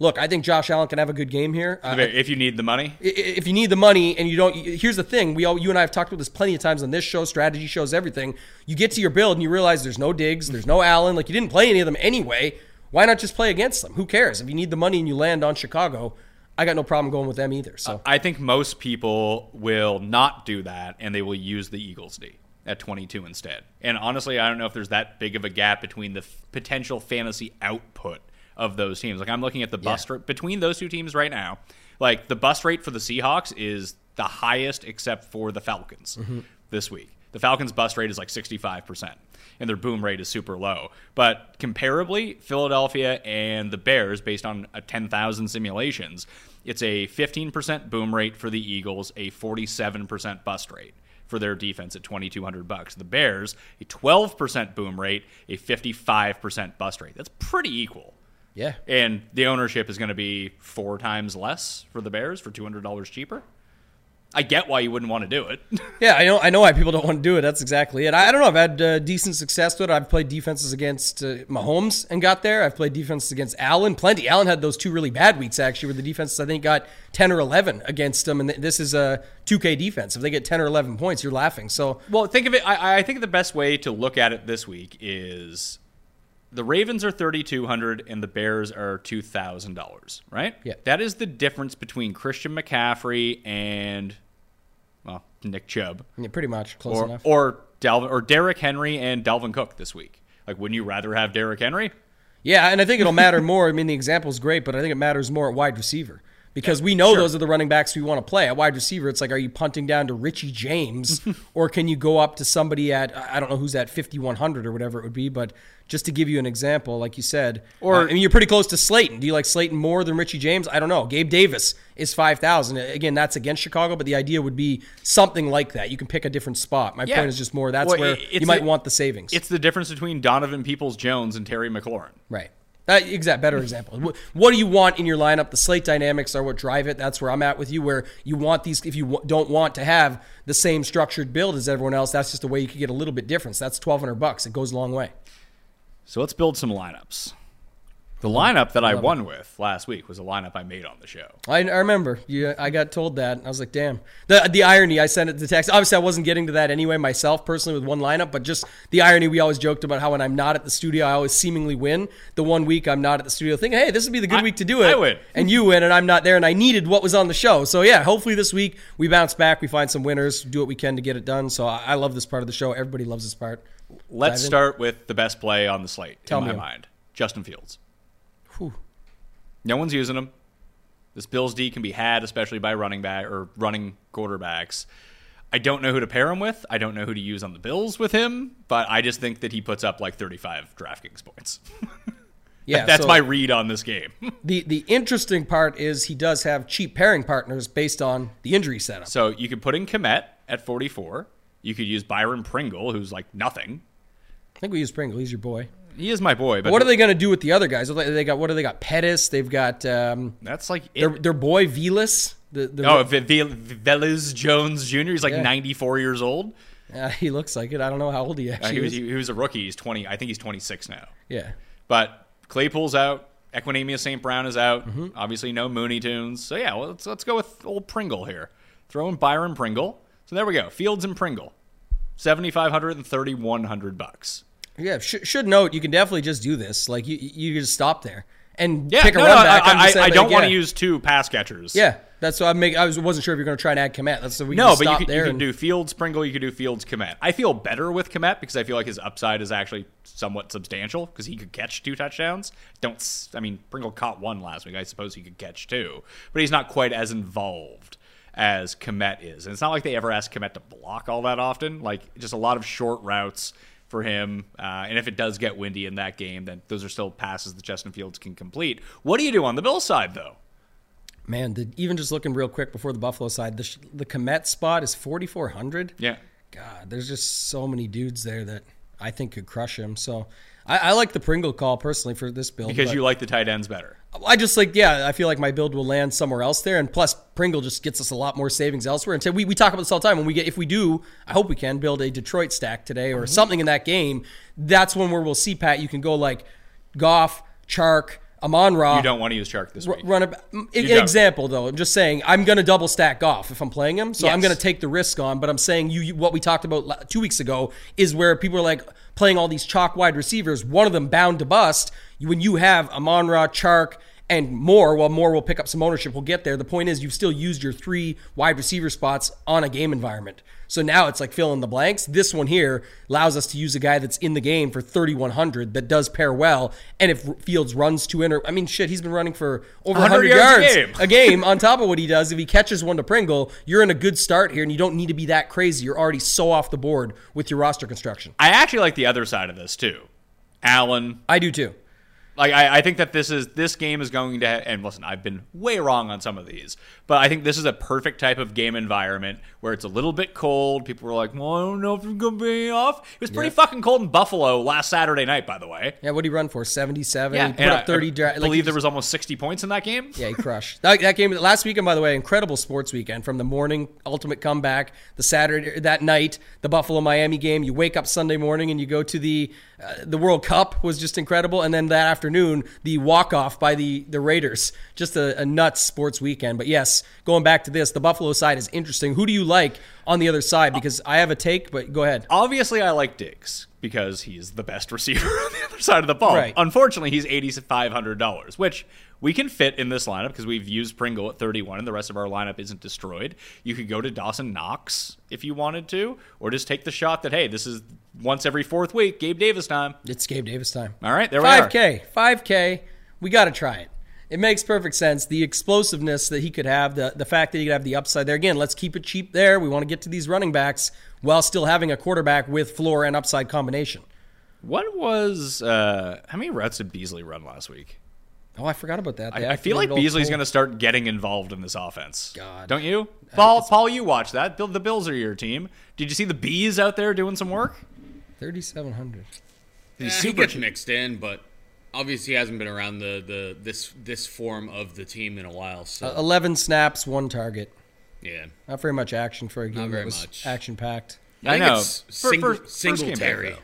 look, I think Josh Allen can have a good game here. Uh, if you need the money, if you need the money and you don't, here's the thing: we all, you and I have talked about this plenty of times on this show, strategy shows, everything. You get to your build and you realize there's no Diggs, there's no Allen, like you didn't play any of them anyway. Why not just play against them? Who cares? If you need the money and you land on Chicago, I got no problem going with them either. So I think most people will not do that, and they will use the Eagles D at 22 instead. And honestly, I don't know if there's that big of a gap between the f- potential fantasy output of those teams. Like I'm looking at the bust rate between those two teams right now. Like the bust rate for the Seahawks is the highest except for the Falcons mm-hmm. this week. The Falcons' bust rate is like 65%, and their boom rate is super low. But comparably, Philadelphia and the Bears, based on uh, a 10,000 simulations, it's a 15% boom rate for the Eagles, a 47% bust rate for their defense at 2200 bucks. The Bears, a 12% boom rate, a 55% bust rate. That's pretty equal. Yeah, And the ownership is going to be four times less for the Bears for $200 cheaper. I get why you wouldn't want to do it. (laughs) Yeah, I know. I know why people don't want to do it. That's exactly it. I, I don't know. I've had uh, decent success with it. I've played defenses against uh, Mahomes and got there. I've played defenses against Allen. Plenty. Allen had those two really bad weeks actually, where the defenses I think got ten or eleven against them. And th- this is a two K defense. If they get ten or eleven points, you're laughing. So Well, think of it. I, I think the best way to look at it this week is the Ravens are thirty two hundred and the Bears are two thousand dollars. Right? Yeah. That is the difference between Christian McCaffrey and well Nick Chubb, yeah, pretty much close or enough. or Dalvin or Derrick Henry and Dalvin Cook this week. Like, wouldn't you rather have Derrick Henry? Yeah, and I think it'll matter (laughs) more. I mean, the example is great, but I think it matters more at wide receiver because we know those are the running backs we want to play. At wide receiver, it's like, are you punting down to Richie James, (laughs) or can you go up to somebody at I don't know who's at fifty one hundred or whatever it would be, but just to give you an example, like you said, Or- uh, I mean, you're pretty close to Slayton. Do you like Slayton more than Richie James? I don't know. Gabe Davis is five thousand. Again, that's against Chicago, but the idea would be something like that. You can pick a different spot. My Yeah. point is just more that's Well, where you might the- want the savings. It's the difference between Donovan Peoples Jones and Terry McLaurin. Right. That exact better example. What, what do you want in your lineup? The slate dynamics are what drive it. That's where I'm at with you. Where you want these, if you w- don't want to have the same structured build as everyone else, that's just a way you could get a little bit difference. That's 1,200 bucks. It goes a long way. So let's build some lineups. The lineup that I won with last week was a lineup I made on the show. I, I remember. You, I got told that. and I was like, damn. The the irony. I sent it to text. Obviously, I wasn't getting to that anyway myself personally with one lineup, but just the irony. We always joked about how when I'm not at the studio, I always seemingly win. The one week I'm not at the studio, thinking, hey, this would be the good I- week to do it. I win. and you win, and I'm not there, and I needed what was on the show. So yeah, hopefully this week we bounce back, we find some winners, do what we can to get it done. So I, I love this part of the show. Everybody loves this part. Let's start with the best play on the slate Tell in my me. mind. Justin Fields. No one's using him. This Bills D can be had, especially by running back or running quarterbacks. I don't know who to pair him with. I don't know who to use on the Bills with him, but I just think that he puts up like 35 DraftKings points. (laughs) Yeah, That's so my read on this game. (laughs) the the interesting part is he does have cheap pairing partners based on the injury setup. so you could put in Kmet at 44. You could use Byron Pringle, who's like nothing. I think we use Pringle. He's your boy. He is my boy, but What are they going to do with the other guys? They got what do they got? Pettis. They've got um, That's like their their boy Velus. The, the, Oh, v- v- Velus Jones Jr. He's like Yeah. 94 years old. Uh, he looks like it. I don't know how old he Uh, actually he, was, is. he, he was a rookie. He's 20. I think he's 26 now. yeah. But Claypool's out. Equanimeous St. Brown is out. Mm-hmm. Obviously, no Mooney Tunes. So yeah, well, let's let's go with old Pringle here. Throw in Byron Pringle. So there we go. Fields and Pringle. 7,500 and 3,100 bucks. Yeah. Sh- should note you can definitely just do this. Like you you just stop there and Yeah, pick a no, run no, back. I'm I, I, saying, I don't like, want to yeah. use two pass catchers. Yeah. That's what I make. I was wasn't sure if you're going to try and add Kmet. That's so we No, but you can, you can and do Fields Pringle. You can do Fields Kmet. I feel better with Kmet because I feel like his upside is actually somewhat substantial because he could catch two touchdowns. Don't I mean Pringle caught one last week. I suppose he could catch two, but he's not quite as involved as Kmet is. And it's not like they ever ask Kmet to block all that often. Like just a lot of short routes for him. Uh, and if it does get windy in that game, then those are still passes that Justin Fields can complete. What do you do on the Bill side though? man. The, even just looking real quick before the Buffalo side, the the Kmet spot is 4400. Yeah. God, there's just so many dudes there that I think could crush him. So I, I like the Pringle call personally for this build Because you like the tight ends better. I just like yeah. I feel like my build will land somewhere else there, and plus Pringle just gets us a lot more savings elsewhere. And so we, we talk about this all the time. When we get if we do, I hope we can build a Detroit stack today or mm-hmm. something in that game. That's when where we'll see Pat. You can go like Goff, Chark, Amon Ra. You don't want to use Chark this week. Run a, an don't. example though. I'm just saying I'm going to double stack off if I'm playing him, so I'm going to take the risk on. But I'm saying you, you what we talked about two weeks ago is where people are like playing all these chalk wide receivers. One of them bound to bust. When you have Amon Ra, Chark, and more, well, more will pick up some ownership. We'll get there. The point is, you've still used your three wide receiver spots on a game environment. So now it's like fill in the blanks. This one here allows us to use a guy that's in the game for 3,100 that does pair well. And if Fields runs two inter, I mean, shit, he's been running for over 100 100 yards yards, a game. a game on top of what he does. If he catches one to Pringle, you're in a good start here, and you don't need to be that crazy. You're already so off the board with your roster construction. I actually like the other side of this too. Allen, I do too. Like I, I think that this is this game is going to and listen, I've been way wrong on some of these, but I think this is a perfect type of game environment where it's a little bit cold. People were like, "Well, I don't know if it's gonna be off." It was pretty fucking cold in Buffalo last Saturday night, by the way. Yeah, what did he run for? 77. he put and up I- 30. I dra- believe he there was almost sixty points in that game. Yeah, he crushed that, that game last weekend. By the way, incredible sports weekend from the morning ultimate comeback, the Saturday that night, the Buffalo Miami game. You wake up Sunday morning and you go to the uh, the World Cup was just incredible, and then that afternoon the walk off by the the Raiders. Just a, a nuts sports weekend. But yes, going back to this, the Buffalo side is interesting. Who do you like on the other side? Because I have a take, but go ahead. Obviously, I like Diggs because he's the best receiver (laughs) on the other side of the ball. Right. Unfortunately, he's eighty five hundred dollars, which we can fit in this lineup because we've used Pringle at thirty one, and the rest of our lineup isn't destroyed. You could go to Dawson Knox if you wanted to, or just take the shot that hey, this is once every fourth week, Gabe Davis time. It's Gabe Davis time. All right, there we are. 5K, 5K. We got to try it. It makes perfect sense. The explosiveness that he could have, the the fact that he could have the upside there. Again, let's keep it cheap there. We want to get to these running backs while still having a quarterback with floor and upside combination. What was uh, how many routes did Beasley run last week? Oh, I forgot about that. They I, I feel like Beasley's going to start getting involved in this offense. God. don't you? Paul, Paul, you watch that. Bill- The Bills are your team. Did you see the bees out there doing some work? 3,700. He's Yeah, he super gets cheap. mixed in, but obviously he hasn't been around the, the this this form of the team in a while. So Uh, 11 snaps, one target. yeah, Not very much action for a game Not very was much. action packed. I think know. it's For- Sing- for- first game back, Singletary.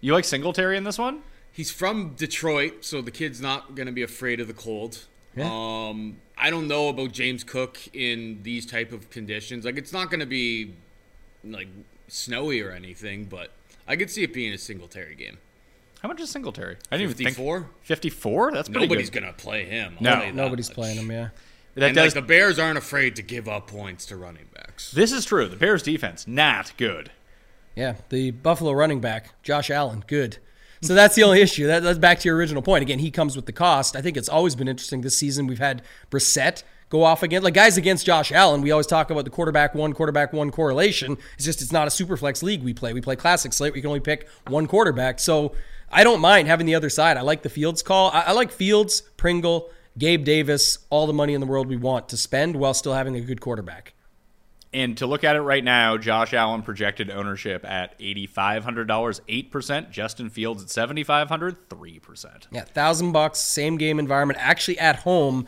You like Singletary in this one? He's from Detroit, so the kid's not going to be afraid of the cold. Um, I don't know about James Cook in these type of conditions. Like it's not going to be like snowy or anything, but I could see it being a Singletary game. How much is Singletary? I didn't even think 54? 54? That's pretty Nobody's going to play him. No. I'll tell Nobody's much. playing him, yeah. That and does, like the Bears aren't afraid to give up points to running backs. this is true. The Bears defense, not good. Yeah, the Buffalo running back, Josh Allen, good. So that's the only issue. That, that's back to your original point. Again, he comes with the cost. I think it's always been interesting this season. We've had Brissett go off again. Like guys against Josh Allen, we always talk about the quarterback one, quarterback one correlation. It's just it's not a super flex league we play. We play classic slate. We can only pick one quarterback. So I don't mind having the other side. I like the Fields call. I, I like Fields, Pringle, Gabe Davis, all the money in the world we want to spend while still having a good quarterback. And to look at it right now, Josh Allen projected ownership at $8,500, 8%. Justin Fields at 7,500, 3%. Yeah, thousand bucks, same game environment, actually at home.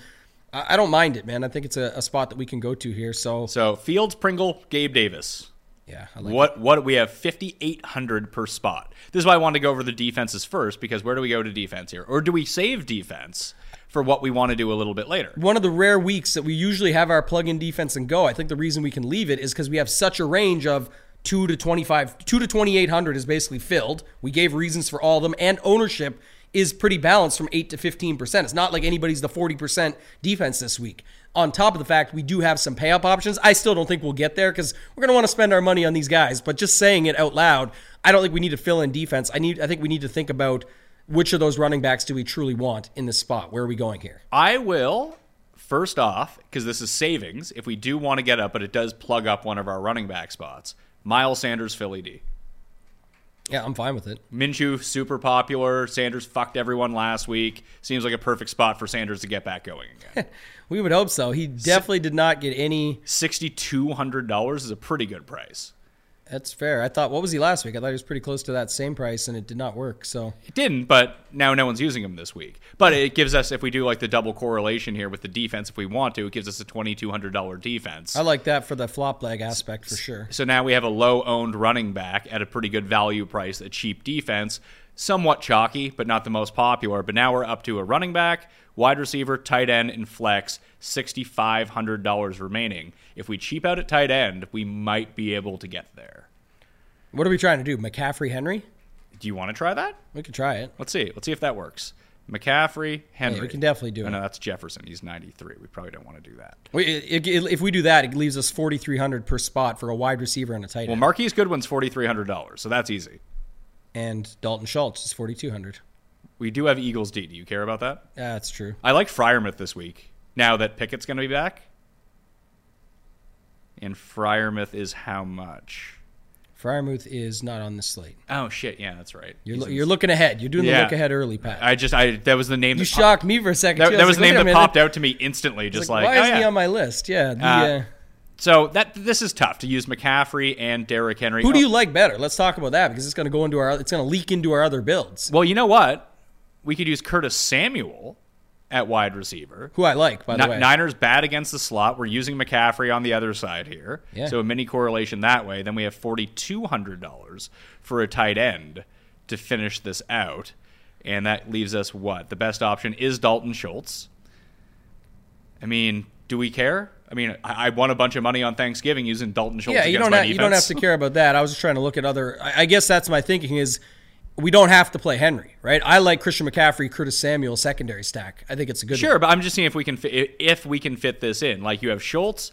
I don't mind it, man. I think it's a, a spot that we can go to here. So, So Fields, Pringle, Gabe Davis. yeah, I like What what we have 5800 per spot. This is why I wanted to go over the defenses first because where do we go to defense here? Or do we save defense for what we want to do a little bit later? one of the rare weeks that we usually have our plug-in defense and go. I think the reason we can leave it is because we have such a range of two to twenty-five, two to twenty-eight hundred is basically filled. We gave reasons for all of them, and ownership is pretty balanced from eight to fifteen percent. It's not like anybody's the forty percent defense this week. On top of the fact we do have some pay up options, I still don't think we'll get there because we're going to want to spend our money on these guys. But just saying it out loud, I don't think we need to fill in defense. I need, I think we need to think about which of those running backs do we truly want in this spot. Where are we going here? I will first off because this is savings if we do want to get up but it does plug up one of our running back spots. Miles Sanders Philly D. Yeah, I'm fine with it. Minshew super popular. Sanders fucked everyone last week. Seems like a perfect spot for Sanders to get back going again. (laughs) We would hope so. He definitely did not get any. $6200 is a pretty good price. That's fair. I thought, what was he last week? I thought he was pretty close to that same price, and it did not work. So It didn't, but now no one's using him this week. But it gives us, if we do like the double correlation here with the defense, if we want to, it gives us a $2,200 defense. I like that for the flop leg aspect for sure. So now we have a low owned running back at a pretty good value price, a cheap defense, somewhat chalky, but not the most popular. But now we're up to a running back, wide receiver, tight end, and flex, $6,500 remaining. If we cheap out at tight end, we might be able to get there. What are we trying to do? McCaffrey, Henry? Do you want to try that? We could try it. Let's see. Let's see if that works. McCaffrey, Henry. we can definitely do Oh, it. no, that's Jefferson. He's 93. We probably don't want to do that. We, it, it- if we do that, it leaves us 4,300 per spot for a wide receiver and a tight end. Well. Marquise Goodwin's $4,300, so that's easy. and Dalton Schultz is 4,200. We do have Eagles D. Do you care about that? Yeah, that's true. I like Freiermuth this week. Now that Pickett's going to be back. And Freiermuth is how much? Freiermuth is not on the slate. Oh shit! Yeah, that's right. You're, lo- you're looking ahead. You're doing the Yeah. look ahead early, Pat. I just I that was the name. you shocked me for a second. That. That was like, the name that popped out to me instantly. Just like, like, why oh, is yeah. he on my list? Yeah. The, Uh, uh, So that this is tough to use McCaffrey and Derrick Henry. who do Oh, you like better? Let's talk about that because it's going to go into our. It's going to leak into our other builds. Well, you know what? We could use Curtis Samuel at wide receiver. Who I like, by the Ni- way. Niners bad against the slot. We're using McCaffrey on the other side here. Yeah. So a mini correlation that way. Then we have forty two hundred dollars for a tight end to finish this out. And that leaves us what? The best option is Dalton Schultz. I mean, do we care? I mean, I, I won a bunch of money on Thanksgiving using Dalton Schultz Yeah, you don't have, you don't have to care about that. I was just trying to look at other. I, I guess that's my thinking is we don't have to play Henry, right? I like Christian McCaffrey, Curtis Samuel secondary stack. I think it's a good. Sure, one. but I'm just seeing if we can fit, if we can fit this in. Like you have Schultz.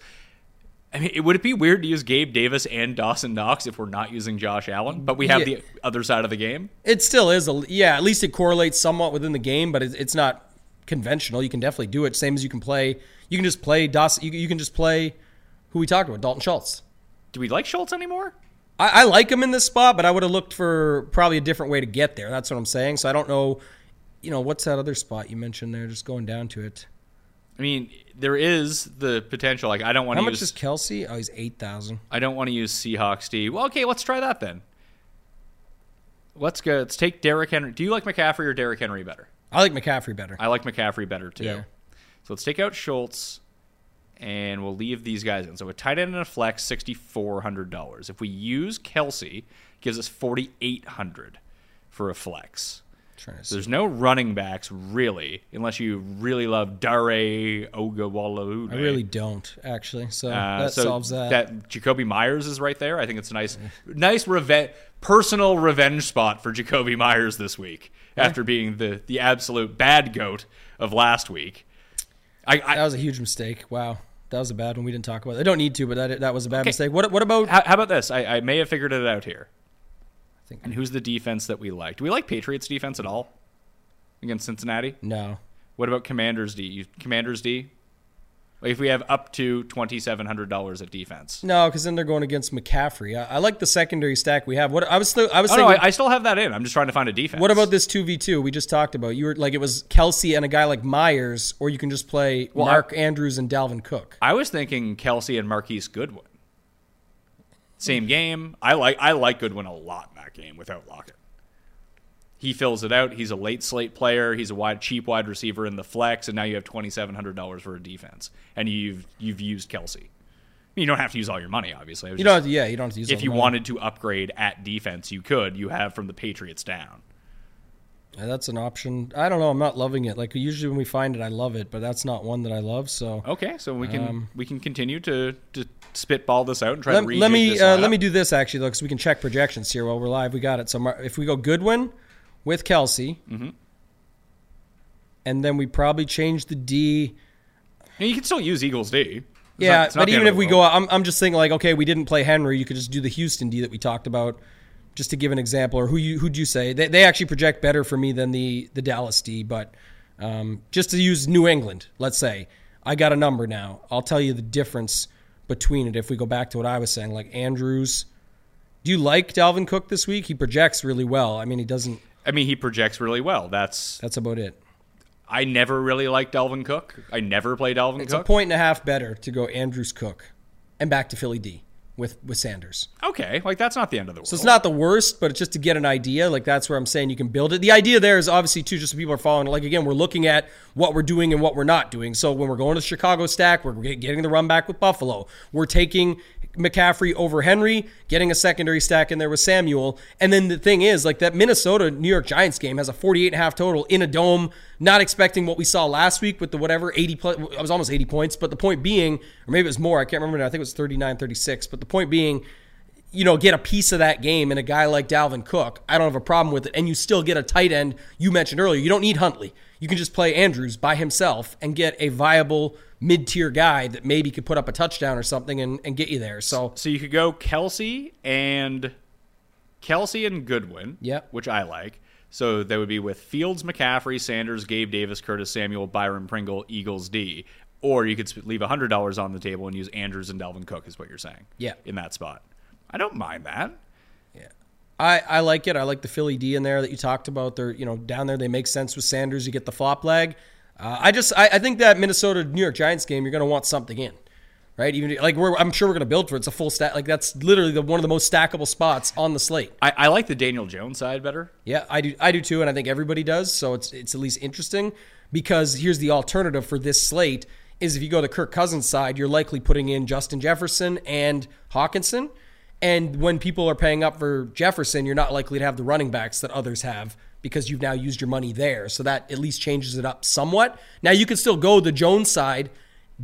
I mean, it- would it be weird to use Gabe Davis and Dawson Knox if we're not using Josh Allen, but we have Yeah. the other side of the game? It still is a yeah. At least it correlates somewhat within the game, but it's not conventional. You can definitely do it. Same as you can play. You can just play Dawson. You, you can just play who we talked about, Dalton Schultz. Do we like Schultz anymore? I, I like him in this spot, but I would have looked for probably a different way to get there. That's what I'm saying. So I don't know. You know, what's that other spot you mentioned there? Just going down to it. I mean, there is the potential. Like, I don't want to. How much use. is Kelce? Oh, he's eight thousand. I don't want to use Seahawks D. Well, okay, let's try that then. Let's go. Let's take Derrick Henry. Do you like McCaffrey or Derrick Henry better? I like McCaffrey better. I like McCaffrey better too. Yeah. So let's take out Schultz, and we'll leave these guys in. So a tight end and a flex, sixty four hundred dollars. If we use Kelce, gives us forty eight hundred for a flex. Trying to So see. there's no running backs really, unless you really love Dare Ogunbowale. I really don't actually. So Uh, that so solves that. That Jakobi Meyers is right there. I think it's a nice, nice revenge, personal revenge spot for Jakobi Meyers this week after being the the absolute bad goat of last week. I, I That was a huge mistake. Wow. That was a bad one. We didn't talk about it. I don't need to, but that, that was a bad Okay. mistake. What, what about. how, how about this? I, I may have figured it out here. I think- And who's the defense that we like? Do we like Patriots defense at all against Cincinnati? No. What about Commanders D? You, Commanders D? Like if we have up to twenty seven hundred dollars at defense. No, because then they're going against McCaffrey. I, I like the secondary stack we have. What I was still, I was Oh saying. no, I, I still have that in. I'm just trying to find a defense. what about this two v two we just talked about? You were like it was Kelce and a guy like Meyers, or you can just play Well, Mark Andrews and Dalvin Cook. I was thinking Kelce and Marquise Goodwin. Same game. I like I like Goodwin a lot in that game without Lockett. He fills it out. He's a late slate player. He's a wide, cheap wide receiver in the flex, and now you have twenty seven hundred dollars for a defense, and you've you've used Kelce. You don't have to use all your money, obviously. You just- don't. Have to, yeah, you don't have to use. if you money. wanted to upgrade at defense, you could. You have from the Patriots down. Yeah, that's an option. I don't know. I'm not loving it. Like usually when we find it, I love it, but that's not one that I love. So Okay, so we can we can continue to to spitball this out and try Um, let, to let me uh, let me do this actually, though, because we can check projections here while we're live. We got it. So if we go Goodwin with Kelce, Mm-hmm. and then we probably change the D. And you can still use Eagles D. It's Yeah, not- but even if we go, world. I'm, I'm just thinking like, okay, we didn't play Henry. You could just do the Houston D that we talked about, just to give an example. Or who you who'd you say? They, they actually project better for me than the the Dallas D. But um, just to use New England, let's say I got a number now. I'll tell you the difference between it if we go back to what I was saying. Like Andrews, do you like Dalvin Cook this week? He projects really well. I mean, he doesn't. I mean, he projects really well. That's That's about it. I never really liked Dalvin Cook. I never played Dalvin It's Cook. It's a point and a half better to go Andrews Cook and back to Philly D with with Sanders. Okay, like that's not the end of the world. So it's not the worst, but it's just to get an idea. Like that's where I'm saying you can build it. The idea there is obviously too, just so people are following. Like again, we're looking at what we're doing and what we're not doing. So when we're going to the Chicago stack, we're getting the run back with Buffalo. We're taking McCaffrey over Henry, getting a secondary stack in there with Samuel. And then the thing is, like that Minnesota New York Giants game has a 48 and a half total in a dome, not expecting what we saw last week with the whatever 80 plus, it was almost 80 points. But the point being, or maybe it was more, I can't remember now. I think it was 39, 36. But the point being, you know, get a piece of that game and a guy like Dalvin Cook, I don't have a problem with it. And you still get a tight end you mentioned earlier. You don't need Huntley. You can just play Andrews by himself and get a viable mid tier guy that maybe could put up a touchdown or something and, and get you there. So So you could go Kelce and Kelce and Goodwin. Yep. Which I like. So that would be with Fields, McCaffrey, Sanders, Gabe Davis, Curtis Samuel, Byron Pringle, Eagles D. Or you could leave hundred dollars on the table and use Andrews and Dalvin Cook, is what you're saying. Yeah. In that spot, I don't mind that. Yeah. I, I like it. I like the Philly D in there that you talked about. They're you know down there. They make sense with Sanders. You get the flop leg. Uh, I just I, I think that Minnesota New York Giants game you're going to want something in, right? Even like we're I'm sure we're going to build for it. It's a full stack. Like that's literally the, one of the most stackable spots on the slate. I, I like the Daniel Jones side better. Yeah, I do. I do too, and I think everybody does. So it's it's at least interesting because here's the alternative for this slate: is if you go to Kirk Cousins side, you're likely putting in Justin Jefferson and Hockenson, and when people are paying up for Jefferson, you're not likely to have the running backs that others have because you've now used your money there. So that at least changes it up somewhat. Now you can still go the Jones side,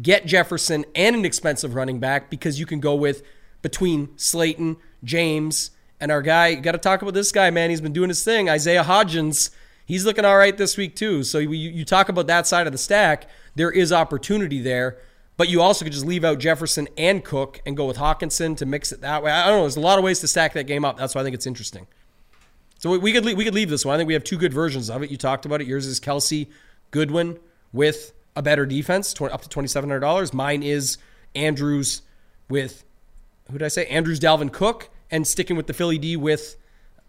get Jefferson and an expensive running back because you can go with between Slayton, James, and our guy. You got to talk about this guy, man. He's been doing his thing. Isaiah Hodgins. He's looking all right this week too. So you, you talk about that side of the stack. There is opportunity there, but you also could just leave out Jefferson and Cook and go with Hockenson to mix it that way. I don't know. There's a lot of ways to stack that game up. That's why I think it's interesting. So we- we could leave, we could leave this one. I think we have two good versions of it. You talked about it. Yours is Kelce Goodwin with a better defense, 20, up to twenty seven hundred dollars. Mine is Andrews with who did I say? Andrews, Dalvin Cook, and sticking with the Philly D with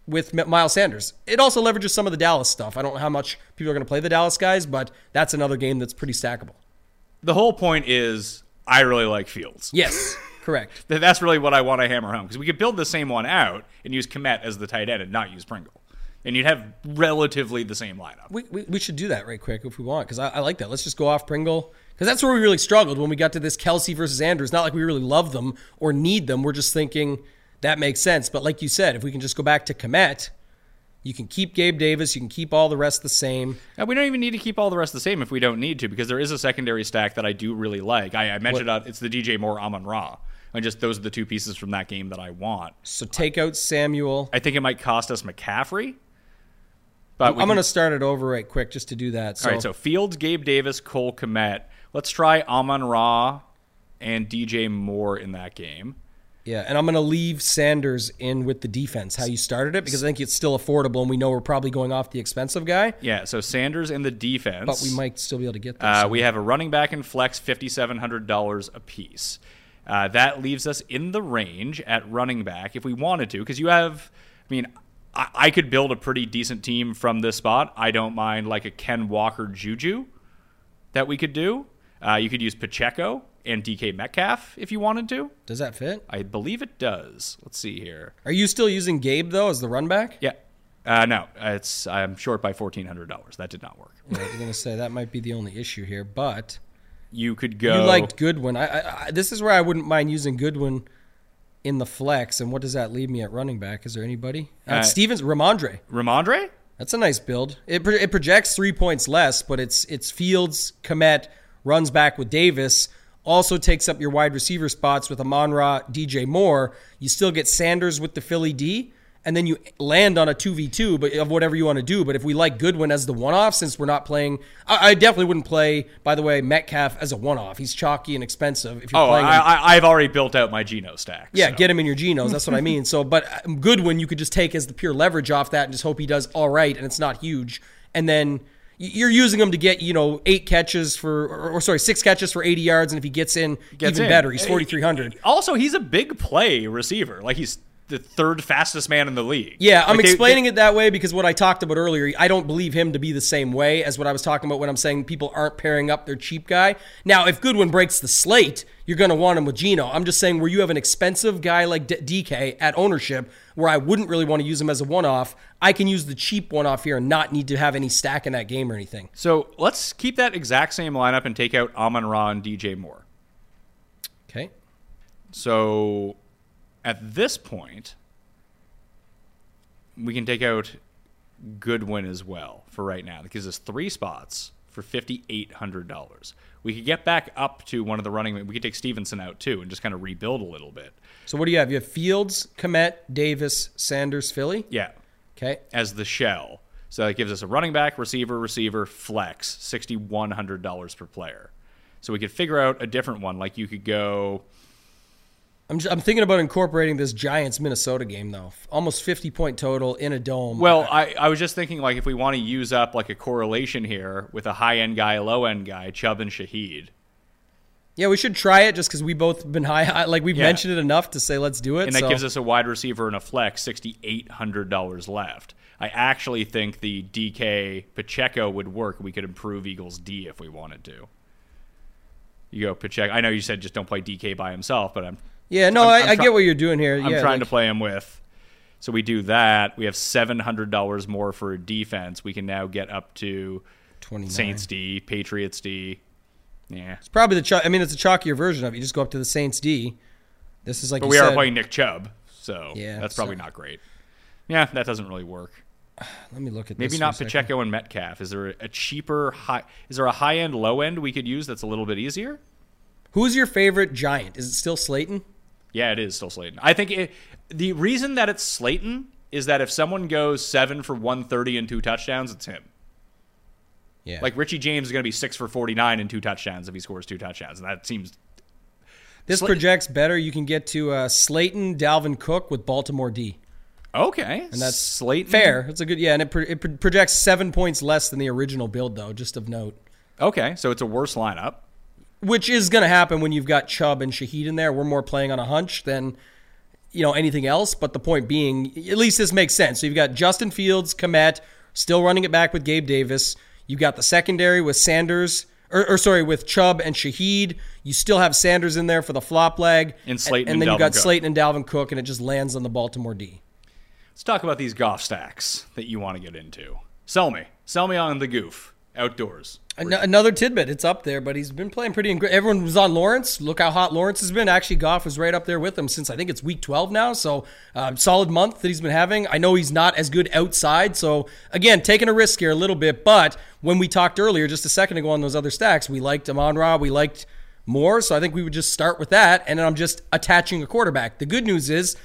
with Miles Sanders. It also leverages some of the Dallas stuff. I don't know how much people are going to play the Dallas guys, but that's another game that's pretty stackable. The whole point is I really like Fields. Yes, correct. Th- That's really what I want to hammer home because we could build the same one out and use Kmet as the tight end and not use Pringle, and you'd have relatively the same lineup. We, we, we should do that right quick if we want because I, I like that. Let's just go off Pringle because that's where we really struggled when we got to this Kelce versus Andrews. Not like we really love them or need them. We're just thinking that makes sense. But like you said, if we can just go back to Kmet, you can keep Gabe Davis, you can keep all the rest the same. Now, we don't even need to keep all the rest the same if we don't need to, because there is a secondary stack that I do really like. I, I mentioned uh, it's the DJ Moore Amon Ra. And just those are the two pieces from that game that I want. So take out Samuel. I think it might cost us McCaffrey. But I'm going to start it over right quick just to do that. So, All right, so Fields, Gabe Davis, Cole Kmet. Let's try Amon Ra and DJ Moore in that game. yeah, and I'm going to leave Sanders in with the defense, how you started it, because I think it's still affordable, and we know we're probably going off the expensive guy, Yeah, so Sanders in the defense. but we might still be able to get there. Uh, we have a running back and flex, fifty-seven hundred dollars a piece. Uh, that leaves us in the range at running back if we wanted to, because you have. I mean, I, I could build a pretty decent team from this spot. I don't mind like a Ken Walker Juju that we could do. Uh, you could use Pacheco and DK Metcalf if you wanted to. Does that fit? I believe it does. Let's see here. Are you still using Gabe though as the run back? Yeah. Uh, no, it's I'm short by fourteen hundred dollars. That did not work. Yeah, I was gonna say that might be the only issue here, but You could go. you liked Goodwin. I, I, I this is where I wouldn't mind using Goodwin in the flex. And what does that leave me at running back? Is there anybody? Uh, Uh, Stevens, Rhamondre. Rhamondre. That's a nice build. It, pro- it projects three points less, but it's it's Fields, Kmet, runs back with Davis. Also takes up your wide receiver spots with Amon Ra, DJ Moore. You still get Sanders with the Philly D, and then you land on a two v two, but of whatever you want to do. But if we like Goodwin as the one off, since we're not playing, I, I definitely wouldn't play. By the way, Metcalf as a one off. He's chalky and expensive. If you're Oh, playing him- I, I, I've already built out my Geno stack. yeah, so. get him in your genos. That's what I mean. So, (laughs) but uh, Goodwin, you could just take as the pure leverage off that and just hope he does all right, and it's not huge. And then you're using him to get you know eight catches for, or, or sorry, six catches for 80 yards, and if he gets in, Gets even in. better. He's 4,300. Also, he's a big play receiver. Like he's the third fastest man in the league. Yeah, I'm Like, they- explaining it that way because what I talked about earlier, I don't believe him to be the same way as what I was talking about when I'm saying people aren't pairing up their cheap guy. Now, if Goodwin breaks the slate, you're going to want him with Geno. I'm just saying where you have an expensive guy like D- DK at ownership, where I wouldn't really want to use him as a one off, I can use the cheap one off here and not need to have any stack in that game or anything. So let's keep that exact same lineup and take out Amon Ra and DJ Moore. Okay. So at this point, we can take out Goodwin as well for right now. That gives us three spots for fifty eight hundred dollars. We could get back up to one of the running. We could take Stevenson out too and just kind of rebuild a little bit. So what do you have? You have Fields, Kmet, Davis, Sanders, Philly. Yeah, Okay. as the shell. So that gives us a running back, receiver, receiver, flex, sixty one hundred dollars per player. So we could figure out a different one. Like you could go. I'm, just, I'm thinking about incorporating this Giants Minnesota game though. Almost 50 point total in a dome. Well, I, I was just thinking like if we want to use up like a correlation here with a high end guy, a low end guy, Chubb and Shaheed. Yeah, we should try it just because we both been high. high- Like we've Yeah. mentioned it enough to say let's do it. And that so- gives us a wide receiver and a flex, sixty eight hundred dollars left. I actually think the DK Pacheco would work. We could improve Eagles D if we wanted to. You go Pacheco. I know you said just don't play DK by himself, but I'm Yeah, no, I'm- I, I'm I try- get what you're doing here. I'm yeah, trying like- to play him with. So we do that. We have seven hundred dollars more for a defense. We can now get up to 29. Saints D, Patriots D. Yeah, It's probably the. Ch- I mean, it's a chalkier version of it. You just go up to the Saints D. This is like but we are playing Nick Chubb, so Yeah, that's probably so- not great. Yeah, that doesn't really work. (sighs) Let me look at Maybe not second. Pacheco and Metcalf. Is there a cheaper high? Is there a high end, low end we could use that's a little bit easier? Who's your favorite Giant? Is it still Slayton? Yeah, it is still Slayton. I think it, the reason that it's Slayton is that if someone goes seven for one thirty and two touchdowns, it's him. Yeah. Like Richie James is going to be six for forty nine and two touchdowns if he scores two touchdowns, and that seems this projects better. You can get to uh, Slayton, Dalvin Cook with Baltimore D. okay. And that's Slayton. Fair. It's a good. Yeah, and it, pro- it pro- projects seven points less than the original build, though. Just of note. Okay, so it's a worse lineup. Which is going to happen when you've got Chubb and Shaheed in there. We're more playing on a hunch than you know anything else. But the point being, at least this makes sense. So you've got Justin Fields, Kmet, still running it back with Gabe Davis. You've got the secondary with Sanders, or, or sorry, with Chubb and Shaheed. You still have Sanders in there for the flop leg, And Slayton and, and then you've got Cook. Slayton and Dalvin Cook, and it just lands on the Baltimore D. Let's talk about these Goff stacks that you want to get into. Sell me. Sell me on the Goff outdoors. An- another tidbit. It's up there, but he's been playing pretty. Ing- Everyone was on Lawrence. Look how hot Lawrence has been. Actually, Goff was right up there with him since I think it's week 12 now. So, um, solid month that he's been having. I know he's not as good outside. So, again, taking a risk here a little bit. But when we talked earlier, just a second ago on those other stacks, we liked Amon Ra. We liked more. So, I think we would just start with that. And then I'm just attaching a quarterback. The good news is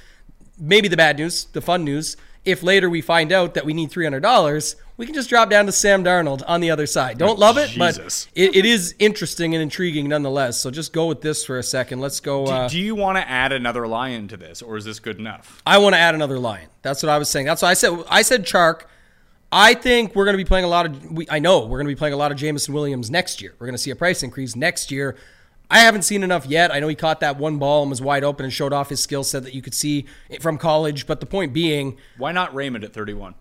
maybe the bad news, the fun news, if later we find out that we need $300, we can just drop down to Sam Darnold on the other side. Don't love it, Jesus. but it, it is interesting and intriguing nonetheless. So just go with this for a second. Let's go. Do, Uh, do you want to add another lion to this, or is this good enough? I want to add another lion. That's what I was saying. That's what I said. I said Chark. I think we're going to be playing a lot of. We, I know we're going to be playing a lot of Jameson Williams next year. We're going to see a price increase next year. I haven't seen enough yet. I know he caught that one ball and was wide open and showed off his skill set that you could see from college. But the point being, Why not Raymond at 31?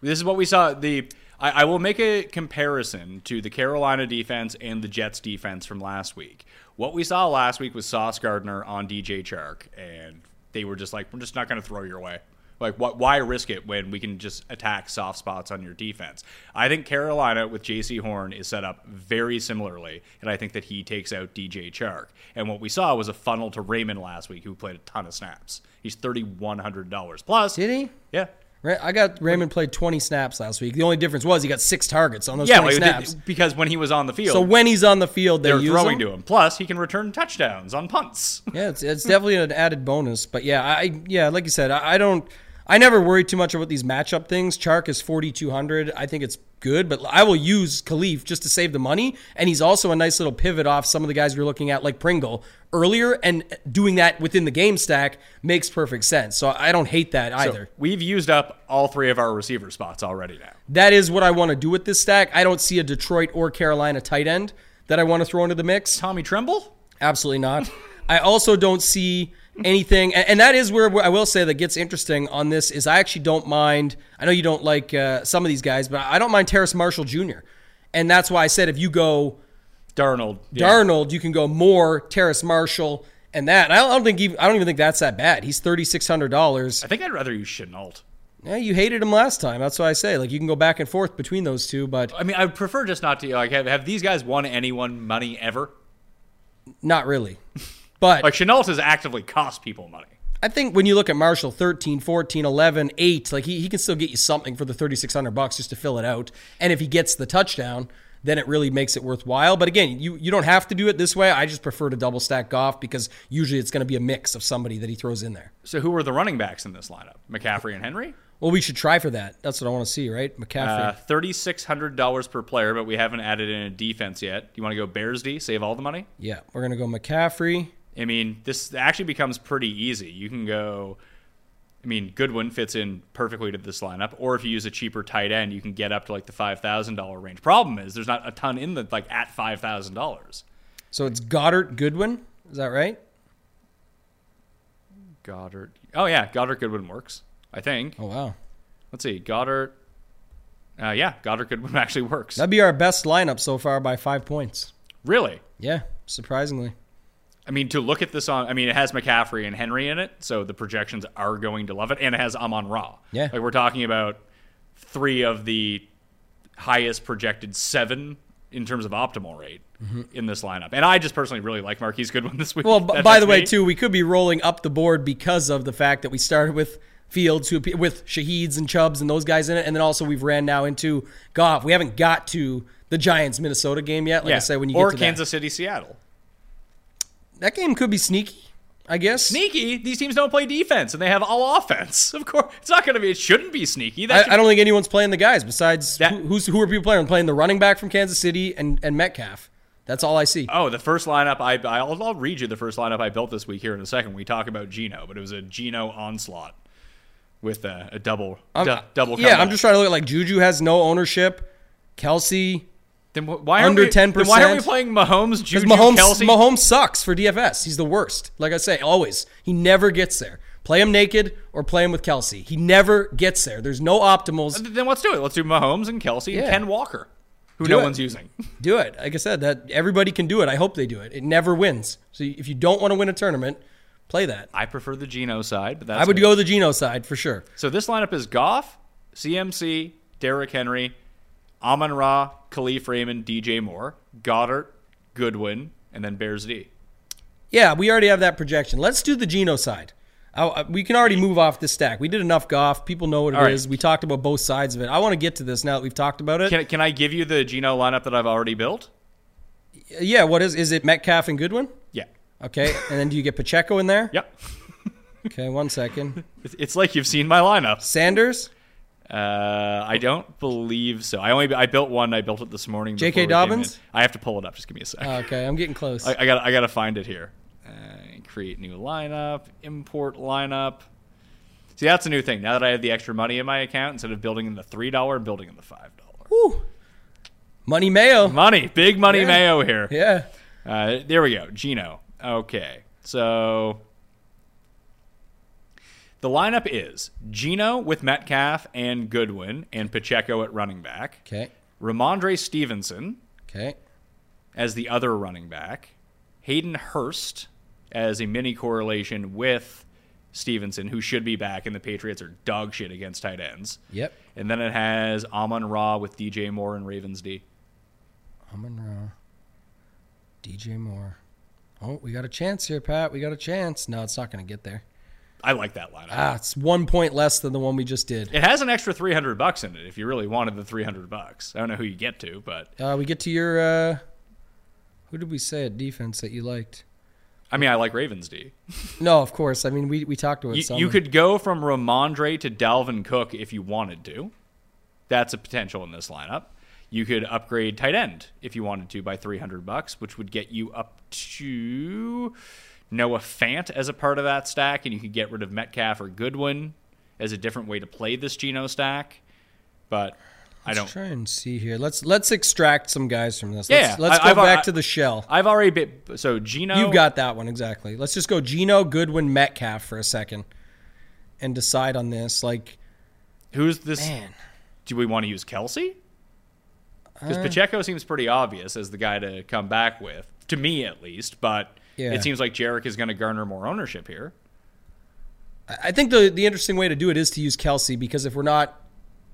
This is what we saw. The I, I will make a comparison to the Carolina defense and the Jets defense from last week. What we saw last week was Sauce Gardner on DJ Chark, and they were just like, we're just not going to throw your way. Like, wh- why risk it when we can just attack soft spots on your defense? I think Carolina with Jaycee Horn is set up very similarly, and I think that he takes out DJ Chark. And what we saw was a funnel to Raymond last week, who played a ton of snaps. He's thirty one hundred dollars plus. Did he? Yeah. I got Raymond played 20 snaps last week. The only difference was he got six targets on those Yeah, 20 like, snaps. because when he was on the field, So when he's on the field, they they're throwing him. to him. Plus, he can return touchdowns on punts. Yeah, it's, it's definitely an added bonus. But yeah, I yeah, like you said, I, I don't, I never worry too much about these matchup things. Chark is forty two hundred. I think it's good, but I will use Kalif just to save the money, and he's also a nice little pivot off some of the guys you're looking at, like Pringle earlier, and doing that within the game stack makes perfect sense. So I don't hate that So either. we've used up all three of our receiver spots already now. that is what I want to do with this stack. I don't see a Detroit or Carolina tight end that I want to throw into the mix. Tommy Tremble? Absolutely not. (laughs) I also don't see anything, and and that is where I will say that gets interesting on this is I actually don't mind. I know you don't like uh, some of these guys, but I don't mind Terrace Marshall Jr. And that's why I said if you go Darnold. yeah. Darnold, you can go more Terrace Marshall and that. And I don't think even, I don't even think that's that bad. He's thirty six hundred dollars. I think I'd rather use Shenault. Yeah, you hated him last time. That's why I say like you can go back and forth between those two, but I mean, I prefer just not to like have, have these guys won anyone money ever. not really. (laughs) But Like Shenault has actively cost people money. I think when you look at Marshall 13, 14, 11, 8, like he, he can still get you something for the 3600 bucks just to fill it out. And if he gets the touchdown, then it really makes it worthwhile. But again, you you don't have to do it this way. I just prefer to double stack Goff because usually it's going to be a mix of somebody that he throws in there. So who are the running backs in this lineup? McCaffrey and Henry. Well, we should try for that. That's what I want to see, right? McCaffrey. Uh, Thirty six hundred dollars per player, but we haven't added in a defense yet. Do you want to go Bears D? Save all the money. yeah, we're going to go McCaffrey. I mean, this actually becomes pretty easy. You can go. I mean, Goodwin fits in perfectly to this lineup, or if you use a cheaper tight end, you can get up to like the five thousand dollar range. Problem is, there's not a ton in the like at five thousand dollars. So it's Goddard Goodwin. Is that right? Goddard. Oh yeah, Goddard Goodwin works. I think. Oh, wow. Let's see, Goddard. Uh, yeah, Goddard Goodwin (laughs) actually works. That'd be our best lineup so far by five points. really? Yeah, surprisingly. I mean, to look at this on, I mean, it has McCaffrey and Henry in it, so the projections are going to love it, and it has Amon Ra. Yeah. like we're talking about three of the highest projected seven in terms of optimal rate mm-hmm. in this lineup, and I just personally really like Marquise Goodwin (laughs) this week. Well, That- by the way, me. too, we could be rolling up the board because of the fact that we started with Fields, who with Shaheeds and Chubbs and those guys in it, and then also we've ran now into Goff. We haven't got to the Giants Minnesota game yet. Like yeah, I said, when you or get to Kansas City, Seattle. That, game could be sneaky. I guess. Sneaky. These teams don't play defense, and they have all offense. (laughs) Of course, it's not going to be. It shouldn't be sneaky. I, I don't think anyone's playing the guys besides That- who, who's who are people playing? Playing the running back from Kansas City and, and Metcalf. That's all I see. Oh, the first lineup I I'll, I'll read you the first lineup I built this week here in a second. We talk about Geno, but it was a Geno onslaught with a, a double du- double. yeah, I'm just trying to look at like Juju has no ownership. Kelce, then why under we, 10%. Why aren't we playing Mahomes, Because Juju, Mahomes, Kelce? Mahomes sucks for DFS. He's the worst. Like I say, always. He never gets there. Play him naked or play him with Kelce. He never gets there. There's no optimals. Uh, then let's do it. Let's do Mahomes and Kelce and Ken Walker, who Do no it. one's using. (laughs) Do it. Like I said, that everybody can do it. I hope they do it. It never wins. So if you don't want to win a tournament, play that. I prefer the Geno side, but that's I would me. go the Geno side for sure. So this lineup is Goff, CMC, Derrick Henry, Amon Ra, Kalif Raymond, DJ Moore, Goddard, Goodwin, and then Bears D. Yeah, we already have that projection. Let's do the Geno side. I, oh, I- uh, we can already move off this stack. We did enough Goff. People know what it is. We talked about both sides of it. I want to get to this now that we've talked about it. Can, can I give you the Geno lineup that I've already built? yeah, what is is it Metcalf and Goodwin? Yeah. Okay, and then do you get Pacheco in there? (laughs) Yep. Okay, one second. (laughs) It's like you've seen my lineup. Sanders, Uh, I don't believe so. I only I built one. I built it this morning. J.K. before we came Dobbins? I have to pull it up. Just give me a sec. okay, I'm getting close. I, I got I got to find it here. Uh, create new lineup. Import lineup. See, that's a new thing. Now that I have the extra money in my account, instead of building in the three dollar, I'm building in the five dollar. Whew. Money Mayo. Money, big money, Yeah. mayo here. Yeah. Uh, there we go. Geno. Okay. So The lineup is Geno with Metcalf and Goodwin and Pacheco at running back. Okay. Rhamondre Stevenson Okay. as the other running back. Hayden Hurst as a mini correlation with Stevenson, who should be back, and the Patriots are dog shit against tight ends. Yep. And then it has Amon Ra with DJ Moore and Ravens D. Amon Ra. DJ Moore. Oh, we got a chance here, Pat. We got a chance. No, it's not going to get there. I like that lineup. Ah, it's one point less than the one we just did. It has an extra 300 bucks in it if you really wanted the 300 bucks. I don't know who you get to, but Uh, we get to your. Uh, who did we say at defense that you liked? I mean, I like Ravens D. (laughs) No, of course. I mean, we, we talked about You, some. you could go from Rhamondre to Dalvin Cook if you wanted to. That's a potential in this lineup. You could upgrade tight end if you wanted to by 300 bucks, which would get you up to Noah Fant as a part of that stack, and you could get rid of Metcalf or Goodwin as a different way to play this Geno stack. But I don't. Let's try and see here. Let's let's extract some guys from this. Yeah, Let's, let's I- go I've- back I- to the shell. I've already been so Geno. You've got that one exactly. Let's just go Geno Goodwin Metcalf for a second and decide on this. Like, who's this? man, Do we want to use Kelsey? Because Uh. Pacheco seems pretty obvious as the guy to come back with, to me at least. But Yeah. it seems like Jerick is going to garner more ownership here. I think the the interesting way to do it is to use Kelce because if we're not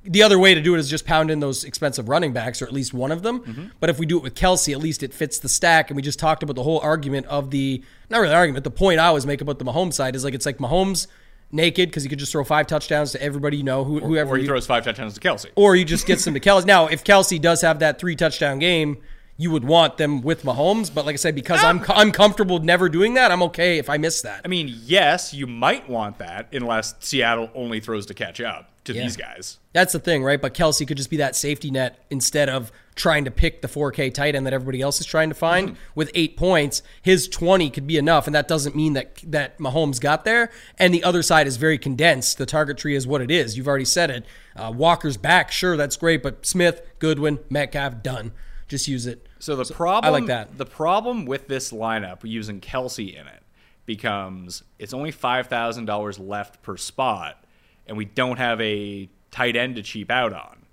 the other way to do it is just pound in those expensive running backs or at least one of them. Mm-hmm. But if we do it with Kelce, at least it fits the stack. And we just talked about the whole argument of the not really argument. The point I always make about the Mahomes side is like it's like Mahomes naked because he could just throw five touchdowns to everybody you know, who, whoever Or he you- throws five touchdowns to Kelce. or you just get some to Kelce. Now, if Kelce does have that three touchdown game, you would want them with Mahomes. But like I said, because I'm I'm comfortable never doing that, I'm okay if I miss that. I mean, yes, you might want that unless Seattle only throws to catch up to Yeah. these guys. That's the thing, right? But Kelce could just be that safety net instead of trying to pick the 4K tight end that everybody else is trying to find. With eight points, his 20 could be enough, and that doesn't mean that that Mahomes got there. And the other side is very condensed. The target tree is what it is. You've already said it. Uh, Walker's back, sure, that's great, but Smith, Goodwin, Metcalf, done. Just use it. So the problem, I like that. The problem with this lineup using Kelce in it becomes it's only five thousand dollars left per spot, and we don't have a tight end to cheap out on.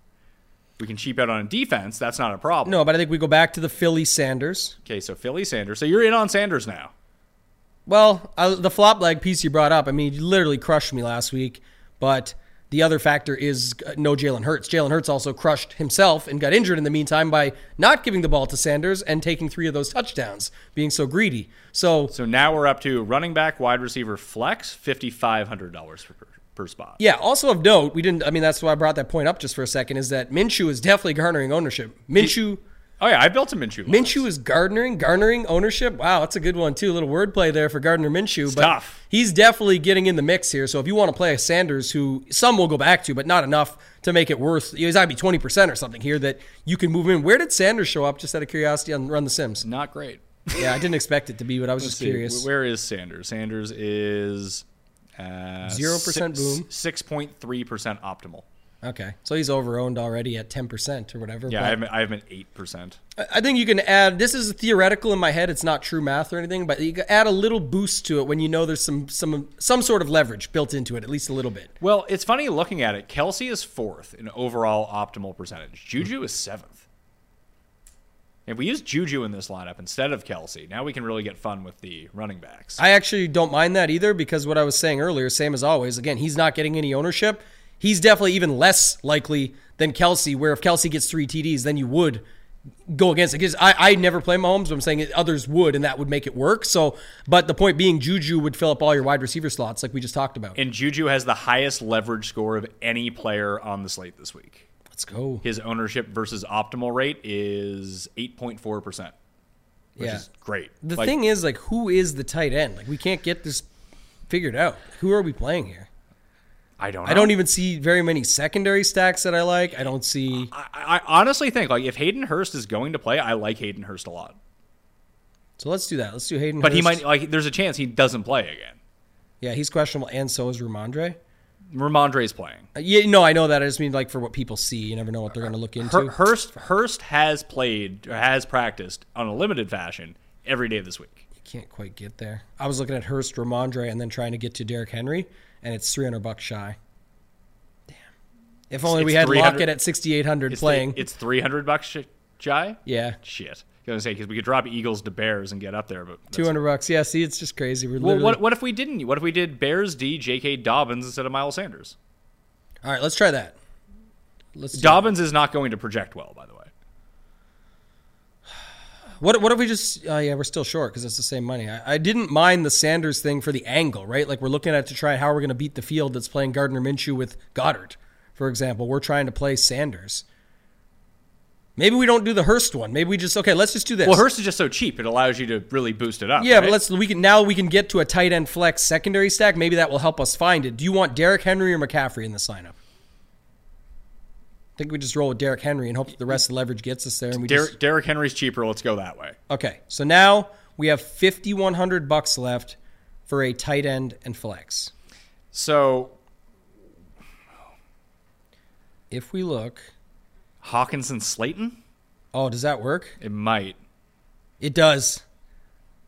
We can cheap out on a defense. That's not a problem. No, but I think we go back to the Philly Sanders. Okay, so Philly Sanders. So you're in on Sanders now. Well, uh, the flop leg piece you brought up, I mean, you literally crushed me last week. But the other factor is uh, no Jalen Hurts. Jalen Hurts also crushed himself and got injured in the meantime by not giving the ball to Sanders and taking three of those touchdowns, being so greedy. So, So now we're up to running back, wide receiver, flex, fifty five hundred dollars per, per spot. yeah, also of note, we didn't, I mean, that's why I brought that point up just for a second, is that Minshew is definitely garnering ownership. Minshew. Oh yeah, I built a Minshew. Minshew is garnering, garnering ownership. Wow, that's a good one too. A little wordplay there for Gardner Minshew. but tough. He's definitely getting in the mix here. So if you want to play a Sanders, who some will go back to, but not enough to make it worth, he's got to be twenty percent or something here that you can move in. Where did Sanders show up? Just out of curiosity on Run the Sims. Not great. Yeah, I didn't expect it to be, but I was just See, curious. Where is Sanders? Sanders is uh, 0% boom. six point three percent optimal. Okay, so he's overowned already at ten percent or whatever. Yeah, I have, I have an eight percent. I- think you can add. This is theoretical in my head. It's not true math or anything, but you can add a little boost to it when you know there's some some some sort of leverage built into it, at least a little bit. Well, it's funny looking at it. Kelce is fourth in overall optimal percentage. Juju is seventh. If we use Juju in this lineup instead of Kelce, now we can really get fun with the running backs. I actually don't mind that either because what I was saying earlier, same as always, again, he's not getting any ownership. He's definitely even less likely than Kelce, where if Kelce gets three TDs, then you would go against it. Because I, I never play Mahomes, but I'm saying others would, and that would make it work. So, but the point being, Juju would fill up all your wide receiver slots, like we just talked about. and Juju has the highest leverage score of any player on the slate this week. Let's go. His ownership versus optimal rate is 8.4%, which Yeah. is great. The Like, thing is, like, who is the tight end? Like, we can't get this figured out. Who are we playing here? I don't know. I don't even see very many secondary stacks that I like. I don't see. I, I honestly think like if Hayden Hurst is going to play, I like Hayden Hurst a lot. So let's do that. Let's do Hayden. Hurst But he might like there's a chance he doesn't play again. Yeah, he's questionable, and so is Rhamondre. Rhamondre is playing. Uh, Yeah, no, I know that. I just mean like for what people see. You never know what they're going to look into. Hurst Hurst has played or has practiced on a limited fashion every day of this week. You can't quite get there. I was looking at Hurst, Rhamondre, and then trying to get to Derrick Henry, and it's 300 bucks shy. Damn. If only It's we had 300 Lockett at 6,800 It's playing. it's three hundred bucks sh- shy. yeah. Shit. I was gonna say because we could drop Eagles to Bears and get up there, but that's- 200 bucks. Yeah, see, it's just crazy. We're Well, literally... what what if we didn't? What if we did Bears D, J.K. Dobbins instead of Miles Sanders? All right, let's try that. Let's Dobbins is not going to project well, by the way. What what if we just? Uh, yeah, we're still short because it's the same money. I, I didn't mind the Sanders thing for the angle, right? Like we're looking at it to try how we're going to beat the field that's playing Gardner Minshew with Goedert, for example. We're trying to play Sanders. Maybe we don't do the Hurst one. Maybe we just okay. Let's just do this. Well, Hurst is just so cheap; it allows you to really boost it up. yeah, right? but let's we can now we can get to a tight end flex secondary stack. Maybe that will help us find it. Do you want Derrick Henry or McCaffrey in this lineup? I think we just roll with Derrick Henry and hope that the rest of the leverage gets us there. And we just Derrick, Henry's cheaper. Let's go that way. Okay, so now we have fifty one hundred bucks left for a tight end and flex. So If we look, Hockenson, Slayton, oh, does that work? it might. It does.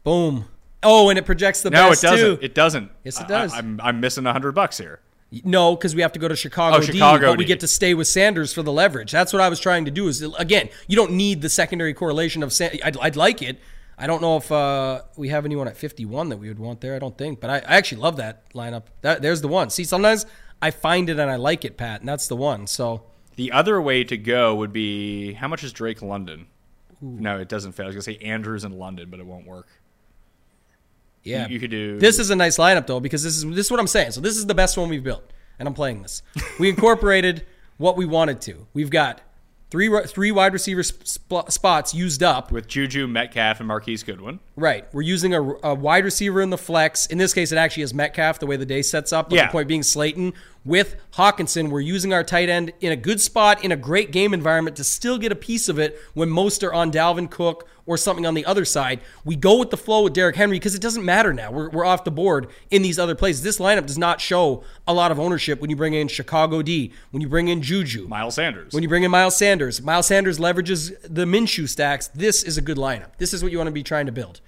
Boom. Oh, and it projects the No, it best doesn't. too. It doesn't. Yes, it does. I, am I'm missing hundred bucks here. No, because we have to go to Chicago, Oh, D, Chicago but we get to stay with Sanders for the leverage. That's what I was trying to do. Is again, you don't need the secondary correlation of. San- I'd, I'd like it. I don't know if uh, we have anyone at fifty one that we would want there. I don't think, but I, I actually love that lineup. That there's the one. See, sometimes I find it and I like it, Pat, and that's the one. So The other way to go would be how much is Drake London? No, it doesn't fit. I was gonna say Andrews in London, but it won't work. Yeah, You- you could do- This is a nice lineup though because this is this is what I'm saying. So this is the best one we've built, and I'm playing this. (laughs) We incorporated what we wanted to. We've got three three wide receiver sp- spots used up. With Juju, Metcalf, and Marquise Goodwin. Right, we're using a, a wide receiver in the flex. In this case, it actually is Metcalf the way the day sets up. But Yeah. the point being Slayton with Hockenson. We're using our tight end in a good spot in a great game environment to still get a piece of it when most are on Dalvin Cook or something on the other side. We go with the flow with Derrick Henry because it doesn't matter now. We're, we're off the board in these other places. This lineup does not show a lot of ownership when you bring in Chicago D, when you bring in Juju, Miles Sanders. when you bring in Miles Sanders. Miles Sanders leverages the Minshew stacks. This is a good lineup. This is what you want to be trying to build.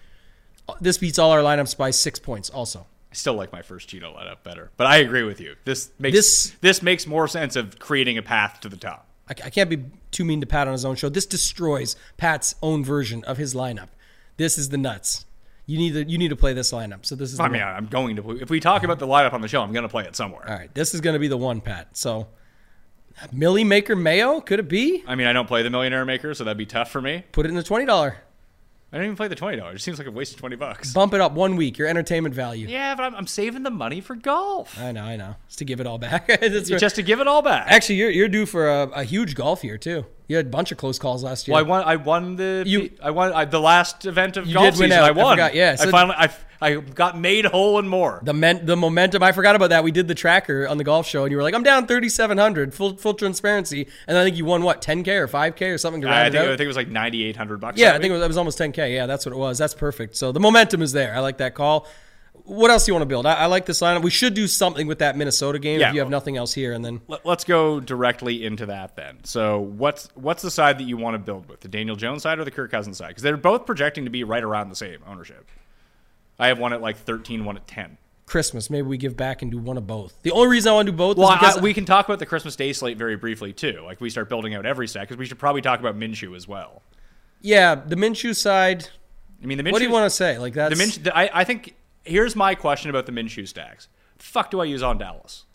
This beats all our lineups by six points. Also, I still like my first Cheeto lineup better, but I agree with you. This makes This- this, makes more sense of creating a path to the top. I, I can't be too mean to Pat on his own show. This destroys Pat's own version of his lineup. This is the nuts. You need to you need to play this lineup. So this is. The I mean, one. I'm going to. If we talk about the lineup on the show, I'm going to play it somewhere. all right, this is going to be the one, Pat. So, Millie Maker Mayo could it be? I mean, I don't play the Millionaire Maker, so that'd be tough for me. Put it in the twenty dollar. I don't even play the twenty dollars. It seems like a waste of twenty bucks. Bump it up one week. Your entertainment value. Yeah, but I'm, I'm saving the money for golf. I know, I know. It's to give it all back. (laughs) That's right. Just to give it all back. Actually, you're you're due for a, a huge golf year too. You had a bunch of close calls last year. well, I won. I won the. You- I won I, the last event of You golf did win season. out. I I won. forgot, yeah, so- I finally. I, I got made whole and more. the men, the momentum. I forgot about that. We did the tracker on the golf show, and you were like, "I'm down 3,700." Full full transparency, and I think you won what 10k or 5k or something. To I round think, it I think it was like ninety eight hundred bucks. yeah, I think it was, it was almost 10k. Yeah, that's what it was. That's perfect. So the momentum is there. I like that call. What else do you want to build? I, I like this lineup. We should do something with that Minnesota game Yeah. if you have nothing else here, and then Let- Let's go directly into that then. So, what's what's the side that you want to build with? The Daniel Jones side or the Kirk Cousins side? Because they're both projecting to be right around the same ownership. I have one at like 13, one at 10. Christmas. Maybe we give back and do one of both. The only reason I want to do both Well, is because I, we can talk about the Christmas Day slate very briefly too. Like we start building out every stack because we should probably talk about Minshew as well. yeah, the Minshew side. I mean, the Minshew. What do you want to say? Like that's The Minshew. the- I, I think here's my question about the Minshew stacks. The fuck do I use on Dallas?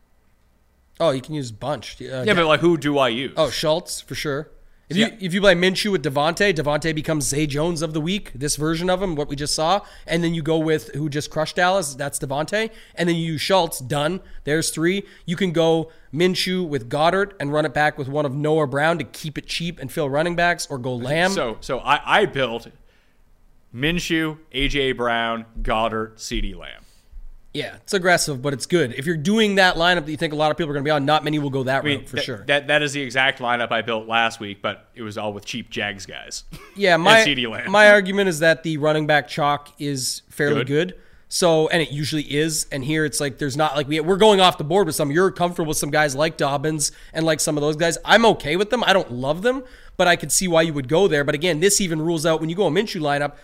Oh, you can use bunch. Uh, Yeah, but like who do I use? Oh, Schultz for sure. If Yeah. you if you play Minshew with Devontae, Devontae becomes Zay Jones of the week. This version of him, what we just saw, and then you go with who just crushed Dallas. That's Devontae, and then you use Schultz. Done. There's three. You can go Minshew with Goedert and run it back with one of Noah Brown to keep it cheap and fill running backs, or go Lamb. So so I, I built Minshew, AJ Brown, Goedert, CeeDee Lamb. Yeah, it's aggressive, but it's good. If you're doing that lineup that you think a lot of people are going to be on, not many will go that I mean, route for that- sure. That that is the exact lineup I built last week, but it was all with cheap Jags guys. Yeah, (laughs) my my argument is that the running back chalk is fairly Good. good. So, and it usually is. And here it's like there's not like we we're going off the board with some. You're comfortable with some guys like Dobbins and like some of those guys. I'm okay with them. I don't love them, but I could see why you would go there. But again, this even rules out when you go a Minshew lineup.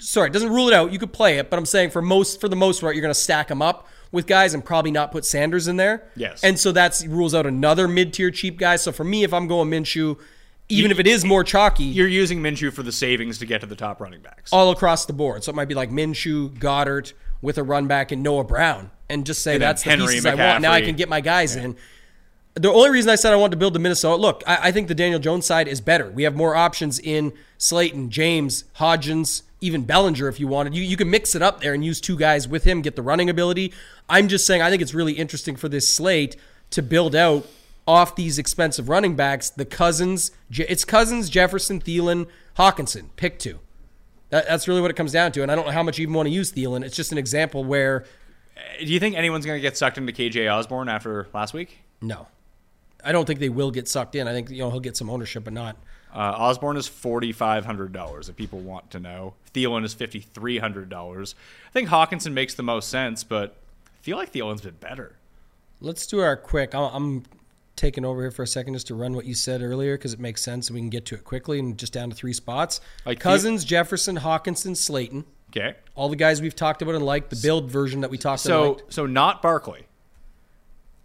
Sorry, it doesn't rule it out. You could play it, but I'm saying for most for the most part, you're going to stack them up. with guys and probably not put Sanders in there. Yes. And so that's rules out another mid tier cheap guy. So for me, if I'm going Minshew, even if it is more chalky, You're using Minshew for the savings to get to the top running backs. all across the board. So it might be like Minshew, Goedert with a run back and Noah Brown, and just say And that's the Henry, pieces I want. Now I can get my guys in. The only reason I said I wanted to build the Minnesota look, I, I think the Daniel Jones side is better. We have more options in Slayton, James, Hodgins, even Bellinger if you wanted. You you can mix it up there and use two guys with him, get the running ability. I'm just saying I think it's really interesting for this slate to build out off these expensive running backs. The Cousins, it's Cousins, Jefferson, Thielen, Hockenson. Pick two. That, that's really what it comes down to. And I don't know how much you even want to use Thielen. It's just an example where uh, Do you think anyone's going to get sucked into KJ Osborne after last week? no, I don't think they will get sucked in. I think you know he'll get some ownership, but not. Uh, Osborne is forty five hundred dollars. If people want to know, Thielen is fifty three hundred dollars. I think Hockenson makes the most sense, but I feel like Thielen's been better. Let's do our quick. I'm, I'm taking over here for a second just to run what you said earlier because it makes sense and we can get to it quickly and just down to three spots. Like Cousins, Jefferson, Hockenson, Slayton. Okay, All the guys we've talked about and liked. The build version that we talked about. so so not Barkley.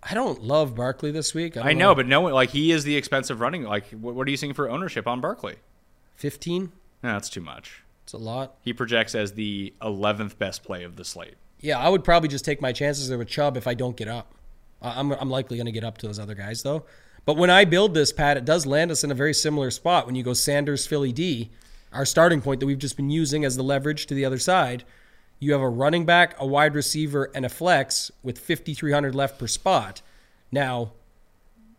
I don't love Barkley this week. I, I know, but no, one like he is the expensive running. Like, what, what are you seeing for ownership on Barkley? 15. No, that's too much. It's a lot. He projects as the eleventh best play of the slate. Yeah, I would probably just take my chances there with Chubb if I don't get up. I'm, I'm likely going to get up to those other guys, though. But when I build this, Pat, it does land us in a very similar spot. When you go Sanders, Philly D, our starting point that we've just been using as the leverage to the other side, you have a running back, a wide receiver, and a flex with 5,300 left per spot. Now,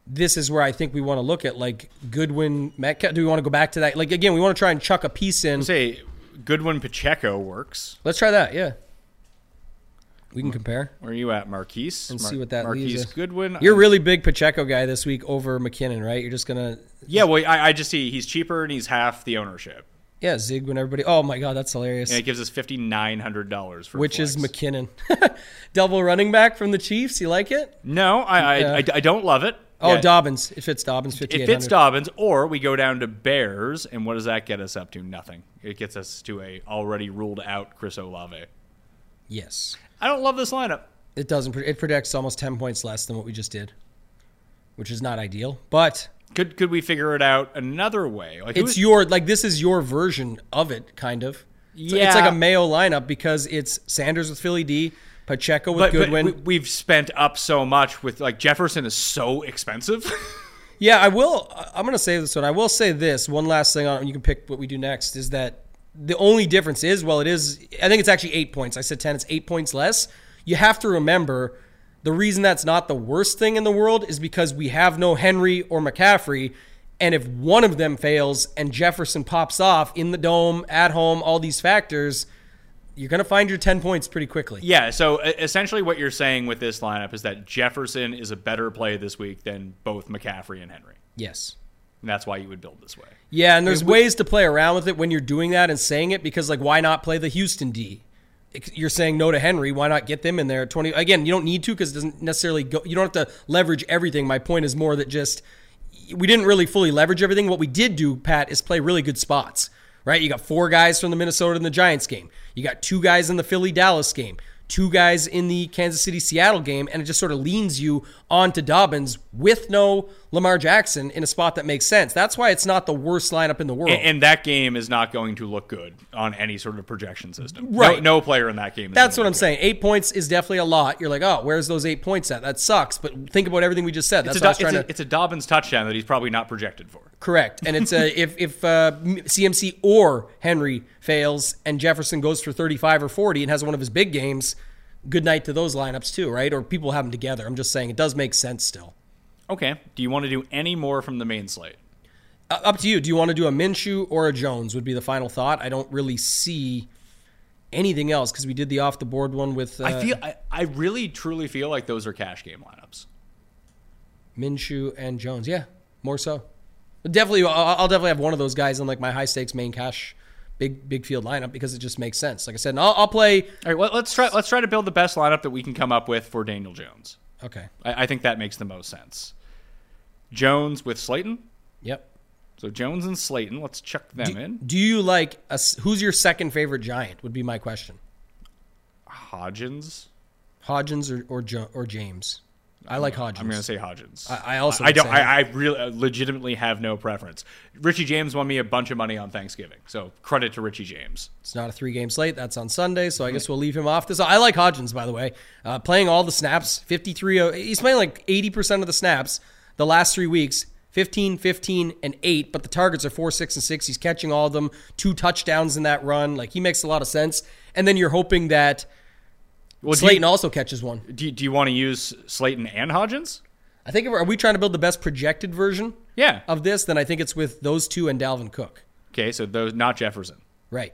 this is where I think we want to look at like Goodwin, Metcalf. Do we want to go back to that? Like, again, we want to try and chuck a piece in. Say Goodwin Pacheco works. Let's try that, yeah. We can compare. Where are you at, Marquise? and Mar- see what that Marquise leaves us. Goodwin. You're a really big Pacheco guy this week over McKinnon, right? You're just gonna yeah. Well, I, I just see he's cheaper and he's half the ownership. Yeah zig when everybody. Oh my god, that's hilarious. And it gives us fifty nine hundred dollars for Which is. McKinnon, (laughs) double running back from the Chiefs. You like it? No, I, I. I, I don't love it. Oh, Yeah, Dobbins. It fits Dobbins. It fits. Dobbins, or we go down to Bears, and what does that get us up to? Nothing. It gets us to a already ruled out Chris Olave. Yes, I don't love this lineup. it doesn't. It predicts almost ten points less than what we just did, which is not ideal. But Could could we figure it out another way? Like it's who's- your like this is your version of it, kind of. So Yeah. it's like a Mayo lineup because it's Sanders with Philly D, Pacheco with but, but Goodwin. we, we've spent up so much with like Jefferson is so expensive. (laughs) Yeah, I will. I'm going to say this one. I will say this one last thing on. You can pick what we do next. Is that the only difference is well, it is. I think it's actually eight points. I said ten. It's eight points less. You have to remember the reason that's not the worst thing in the world is because we have no Henry or McCaffrey. And if one of them fails and Jefferson pops off in the dome, at home, all these factors, you're going to find your 10 points pretty quickly. yeah. So essentially, what you're saying with this lineup is that Jefferson is a better play this week than both McCaffrey and Henry. Yes. And that's why you would build this way. Yeah, and there's ways to play around with it when you're doing that and saying it because, like, why not play the Houston D? You're saying no to Henry. Why not get them in there 20? Again, you don't need to because it doesn't necessarily go. You don't have to leverage everything. My point is more that just we didn't really fully leverage everything. What we did do, Pat, is play really good spots. Right? You got four guys from the Minnesota and the Giants game. You got two guys in the Philly Dallas game. Two guys in the Kansas City Seattle game, and it just sort of leans you onto Dobbins with no Lamar Jackson in a spot that makes sense. That's why it's not the worst lineup in the world. And, and that game is not going to look good on any sort of projection system. Right. No, player in that game. That's what I'm look saying. Eight points is definitely a lot. You're like, oh, where's those eight points at? That sucks. But think about everything we just said. That's It's a, what I was Do- trying it's, a, to it's a Dobbins touchdown that he's probably not projected for. correct. And it's a (laughs) if if uh, CMC or Henry fails and Jefferson goes for 35 or 40 and has one of his big games, good night to those lineups too, right? Or people have them together. I'm just saying it does make sense still. Okay. Do you want to do any more from the main slate? Uh, up to you. Do you want to do a Minshew or a Jones? Would be the final thought. I don't really see anything else because we did the off the board one with uh, I feel I, I really truly feel like those are cash game lineups. Minshew and Jones. Yeah, more so. Definitely, I'll I'll definitely have one of those guys in like my high stakes main cash, big big field lineup because it just makes sense. Like I said, and I'll, I'll play. All right, well, let's try let's try to build the best lineup that we can come up with for Daniel Jones. Okay. I, I think that makes the most sense. Jones with Slayton. Yep. So Jones and Slayton, let's chuck them in. Do you like a, who's your second favorite Giant? Would be my question. Hodgins. Hodgins or or, jo- or James. I like Hodgins. I'm going to say Hodgins. I- I also I don't. I, I really, uh, legitimately have no preference. Richie James won me a bunch of money on Thanksgiving, so credit to Richie James. It's not a three game slate. That's on Sunday, so I guess we'll leave him off this. I like Hodgins, by the way. Uh, playing all the snaps, 53. uh, He's playing like 80% of the snaps the last three weeks 15, 15, and 8, but the targets are 4, 6, and 6. He's catching all of them, two touchdowns in that run. Like, he makes a lot of sense. And then you're hoping that Well, Slayton you, also catches one. do, you- do you want to use Slayton and Hodgins? I think, if, are we trying to build the best projected version Yeah. of this? Then I think it's with those two and Dalvin Cook. Okay, so those not Jefferson. Right.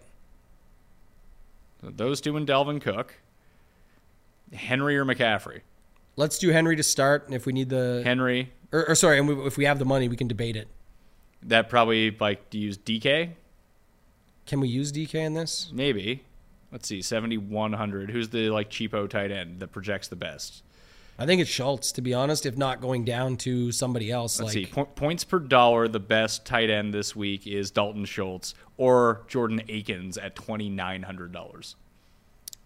So those two and Dalvin Cook. Henry or McCaffrey? Let's do Henry to start, and if we need the, Henry. or, or sorry, and we, if we have the money, we can debate it. That probably like to use DK. Can we use DK in this? Maybe. Let's see, seventy one hundred. Who's the like cheapo tight end that projects the best? I think it's Schultz, to be honest, if not going down to somebody else. Let's like see, po- points per dollar. The best tight end this week is Dalton Schultz or Jordan Akins at twenty nine hundred dollars.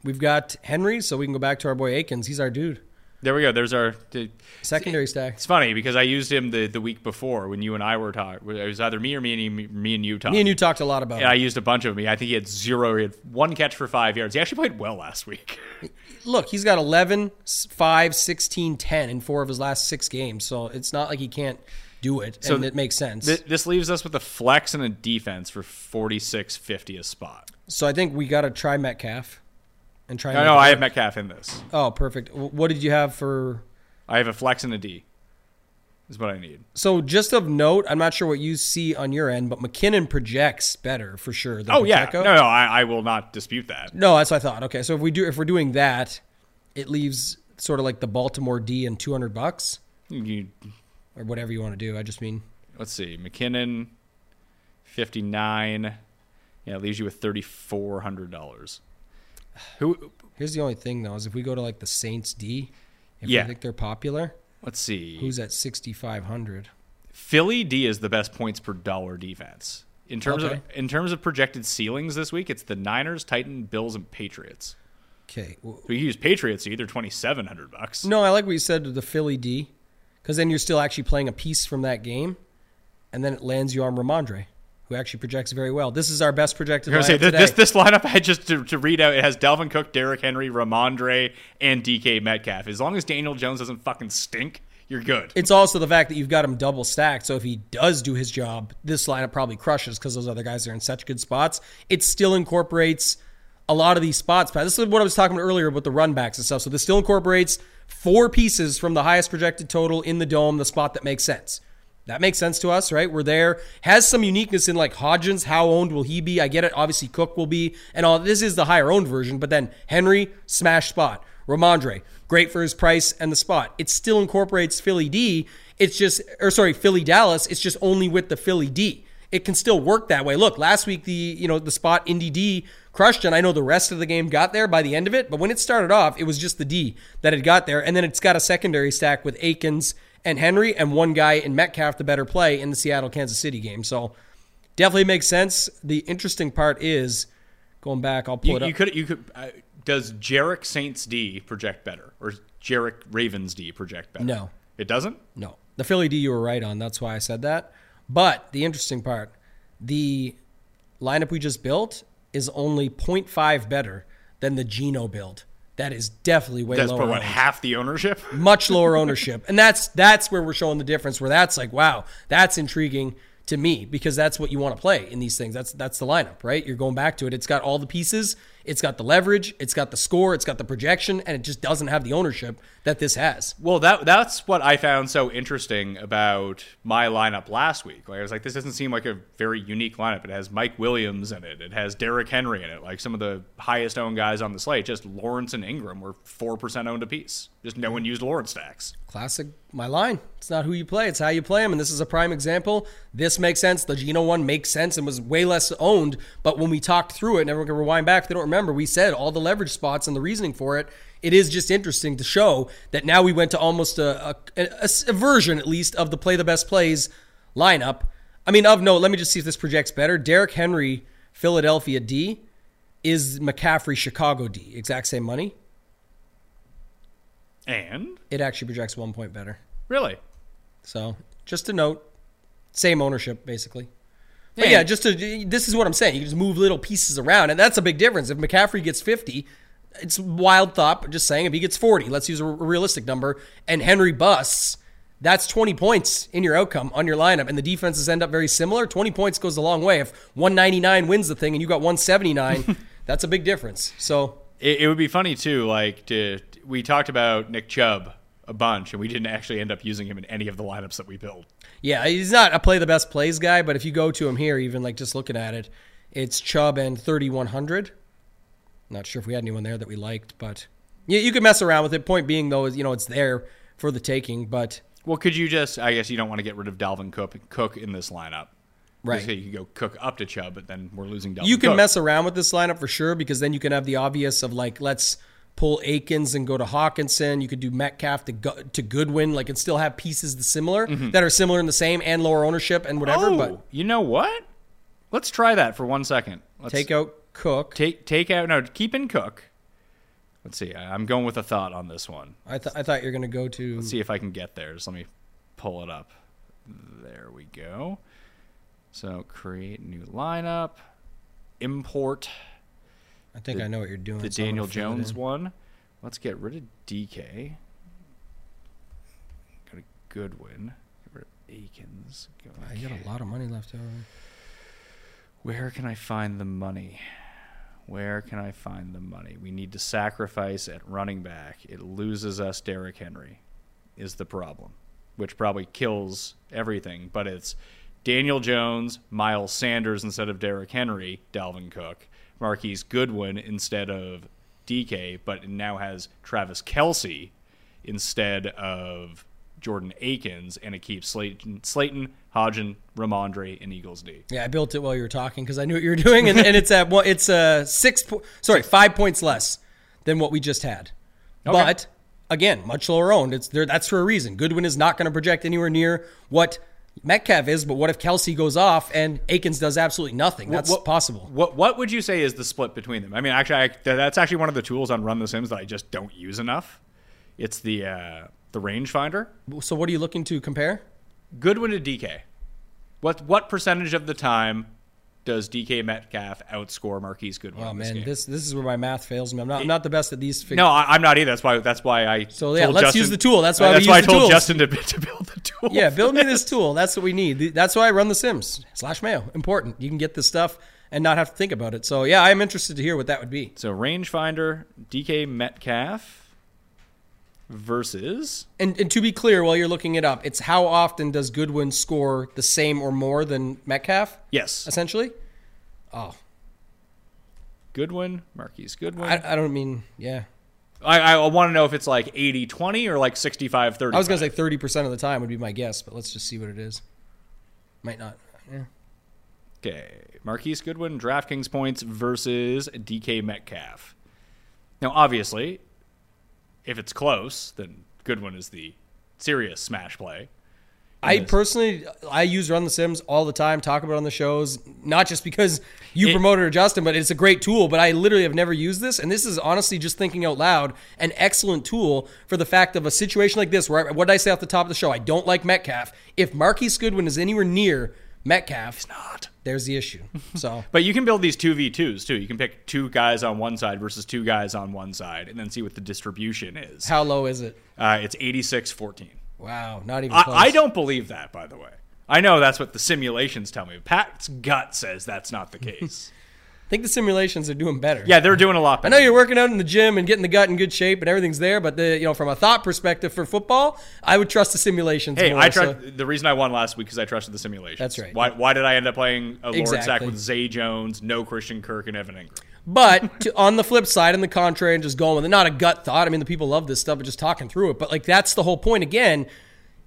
we've got Henry, so we can go back to our boy Akins. He's our dude. There we go. There's our. The, Secondary stack. it's funny because I used him the, the week before when you and I were talking. It was either me or me and me and you talking. Me and you talked a lot about Yeah, I used a bunch of them. I think he had zero. He had one catch for five yards. He actually played well last week. (laughs) Look, he's got 11, 5, 16, 10 in four of his last six games, so it's not like he can't do it, So and it makes sense. Th- this leaves us with a flex and a defense for forty six fifty a spot. so I think we got to try Metcalf and try. No, no, I have Metcalf in this. Oh, perfect. What did you have for? I have a flex and a D. Is what I need. So just of note, I'm not sure what you see on your end, but McKinnon projects better for sure. Than Oh yeah, Pacheco. no, no, I, I will not dispute that. No, that's what I thought. Okay, so if we do, if we're doing that, it leaves sort of like the Baltimore D and 200 bucks You, or whatever you want to do. I just mean, let's see, McKinnon, fifty nine. Yeah, it leaves you with thirty four hundred dollars. (sighs) Who? here's the only thing though: is if we go to like the Saints D, if Yeah. we think they're popular, Let's see. who's at 6,500? Philly D is the best points per dollar defense. In terms Okay. of in terms of projected ceilings this week, it's the Niners, Titan, Bills, and Patriots. Okay. Well, We use Patriots either twenty seven hundred bucks. no, I like what you said to the Philly D, because then you're still actually playing a piece from that game, and then it lands you on Rhamondre, who actually projects very well. This is our best projected I was gonna lineup say, today. this, this this lineup I had just to, to read out. It has Dalvin Cook, Derrick Henry, Rhamondre, and DK Metcalf. As long as Daniel Jones doesn't fucking stink, you're good. It's also the fact that you've got him double stacked. So if he does do his job, this lineup probably crushes because those other guys are in such good spots. It still incorporates a lot of these spots. This is what I was talking about earlier about the run backs and stuff. So this still incorporates four pieces from the highest projected total in the dome, the spot that makes sense. That makes sense to us, right? We're there. Has some uniqueness in like Hodgins. How owned will he be? I get it. Obviously, Cook will be, and all. This is the higher owned version, but then Henry smash spot. Rhamondre great for his price and the spot. It still incorporates Philly D. It's just, or sorry, Philly Dallas. It's just only with the Philly D. It can still work that way. Look, last week the you know the spot Indy D crushed, and I know the rest of the game got there by the end of it. But when it started off, it was just the D that had got there, and then it's got a secondary stack with Akins and Henry, and one guy in Metcalf the better play in the Seattle Kansas City game. So definitely makes sense. The interesting part is going back. I'll pull You, it up. you could you could. Uh, does Jarek Saints D project better, or Jarek Ravens D project better? No. it doesn't. No. The Philly D you were right on. That's why I said that. But the interesting part, the lineup we just built is only 0.5 better than the Geno build. That is definitely way That's lower. probably what half the ownership. (laughs) Much lower ownership. And that's that's where we're showing the difference where that's like, wow, that's intriguing to me because that's what you want to play in these things. That's that's the lineup, right? You're going back to it. It's got all the pieces, it's got the leverage, it's got the score, it's got the projection, and it just doesn't have the ownership that this has. Well, that that's what I found so interesting about my lineup last week. Like I was like, this doesn't seem like a very unique lineup. It has Mike Williams in it. It has Derrick Henry in it. Like some of the highest owned guys on the slate. Just Lawrence and Engram were four percent owned apiece. Just no one used Lawrence stacks. Classic, my line. It's not who you play, it's how you play them. And this is a prime example. This makes sense. The Geno one makes sense and was way less owned. But when we talked through it, and everyone can rewind back if they don't remember, we said all the leverage spots and the reasoning for it. It is just interesting to show that now we went to almost a, a, a, a version, at least, of the play the best plays lineup. I mean, of note, let me just see if this projects better. Derrick Henry, Philadelphia D, is McCaffrey, Chicago D. Exact same money. And It actually projects one point better. really, So just a note, same ownership basically. But yeah, just to this is what I'm saying. You just move little pieces around, and that's a big difference. If McCaffrey gets 50, it's wild thought, but just saying if he gets 40, let's use a realistic number, and Henry busts, that's 20 points in your outcome on your lineup, and the defenses end up very similar. 20 points goes a long way. If 199 wins the thing and you got 179, (laughs) that's a big difference. So it, it would be funny too. Like to, we talked about Nick Chubb a bunch, and we didn't actually end up using him in any of the lineups that we built. Yeah, he's not a play the best plays guy, but if you go to him here, even like just looking at it, it's Chubb and 3100. Not sure if we had anyone there that we liked, but you, you could mess around with it. Point being, though, is you know it's there for the taking. But Well, could you just? I guess you don't want to get rid of Dalvin Cook, Cook in this lineup. Right. Just You could go Cook up to Chubb, but then we're losing Dalvin. you can Cook. mess around with this lineup for sure because then you can have the obvious of like let's pull Akins and go to Hockenson. You could do Metcalf to go, to Goodwin, like and still have pieces the similar mm-hmm. that are similar in the same and lower ownership and whatever. Oh, but you know what? Let's try that for one second. Let's take out Cook. take take out no keep and Cook. Let's see. I- I'm going with a thought on this one. I, th- I thought you're gonna go to Let's see if I can get there. Just let me pull it up. There we go. So create new lineup, import I think I know what you're doing. the so Daniel Jones one. Let's get rid of DK. Go to Goodwin. Get rid of Akins. Go You got a lot of money left over. Where can I find the money? Where can I find the money? We need to sacrifice at running back. It loses us Derrick Henry, is the problem, which probably kills everything. But it's Daniel Jones, Miles Sanders instead of Derrick Henry, Dalvin Cook, Marquise Goodwin instead of DK, but now has Travis Kelce instead of Jordan Akins, and it keeps Slayton, Slayton Hodgin, Rhamondre, and Eagles D. Yeah, I built it while you were talking because I knew what you were doing, and, and it's at one, it's uh six, po- sorry, five points less than what we just had. Okay. But again, much lower owned. It's there. That's for a reason. Goodwin is not going to project anywhere near what Metcalf is. But what if Kelce goes off and Akins does absolutely nothing? That's what- possible. What What would you say is the split between them? I mean, actually, I, that's actually one of the tools on Run the Sims that I just don't use enough. It's the uh, the rangefinder. So what are you looking to compare? Goodwin to DK. What what percentage of the time does DK Metcalf outscore Marquise Goodwin? Oh this man, game? this this is where my math fails me. I'm not I'm not the best at these. Fig- No, I, I'm not either. That's why. That's why I. So, yeah, let's Justin- use the tool. That's why uh, that's why I told tools. Justin to, (laughs) to build the tool. Yeah, build me this (laughs) tool. That's what we need. That's why I run the Sims slash Mayo. Important. You can get this stuff and not have to think about it. So yeah, I'm interested to hear what that would be. So rangefinder DK Metcalf versus And, and to be clear, while you're looking it up, it's how often does Goodwin score the same or more than Metcalf? yes Essentially. Oh, Goodwin Marquise Goodwin. I, I don't mean yeah. I, I want to know if it's like 80 20 or like 65 30. I was gonna say 30 percent of the time would be my guess, but let's just see what it is. Might not. Yeah. Okay. Marquise Goodwin, DraftKings points versus DK Metcalf. Now, obviously, if it's close, then Goodwin is the serious smash play. I personally, I use Run the Sims all the time, talk about it on the shows, not just because you It- promoted or Justin, but it's a great tool. But I literally have never used this, and this is honestly just thinking out loud, an excellent tool for the fact of a situation like this. Where I, what did I say off the top of the show? I don't like Metcalf. If Marquise Goodwin is anywhere near Metcalf, Not. there's the issue. (laughs) So But you can build these 2v2s too. You can pick two guys on one side versus two guys on one side and then see what the distribution is. how low is it? Uh, it's 86 14. Wow, not even I. I don't believe that, by the way. I know that's what the simulations tell me. Pat's gut says that's not the case. (laughs) think the simulations are doing better. yeah, they're doing a lot better. I know you're working out in the gym and getting the gut in good shape and everything's there, but the you know from a thought perspective for football, I would trust the simulations. Hey, more, I so- the reason I won last week because I trusted the simulations. That's right. Why, why did I end up playing a Lord Sack with Zay Jones, no Christian Kirk, and Evan Engram? But (laughs) to, on the flip side, and the contrary, and just going with it, not a gut thought. I mean, the people love this stuff, but just talking through it. But like that's the whole point. Again,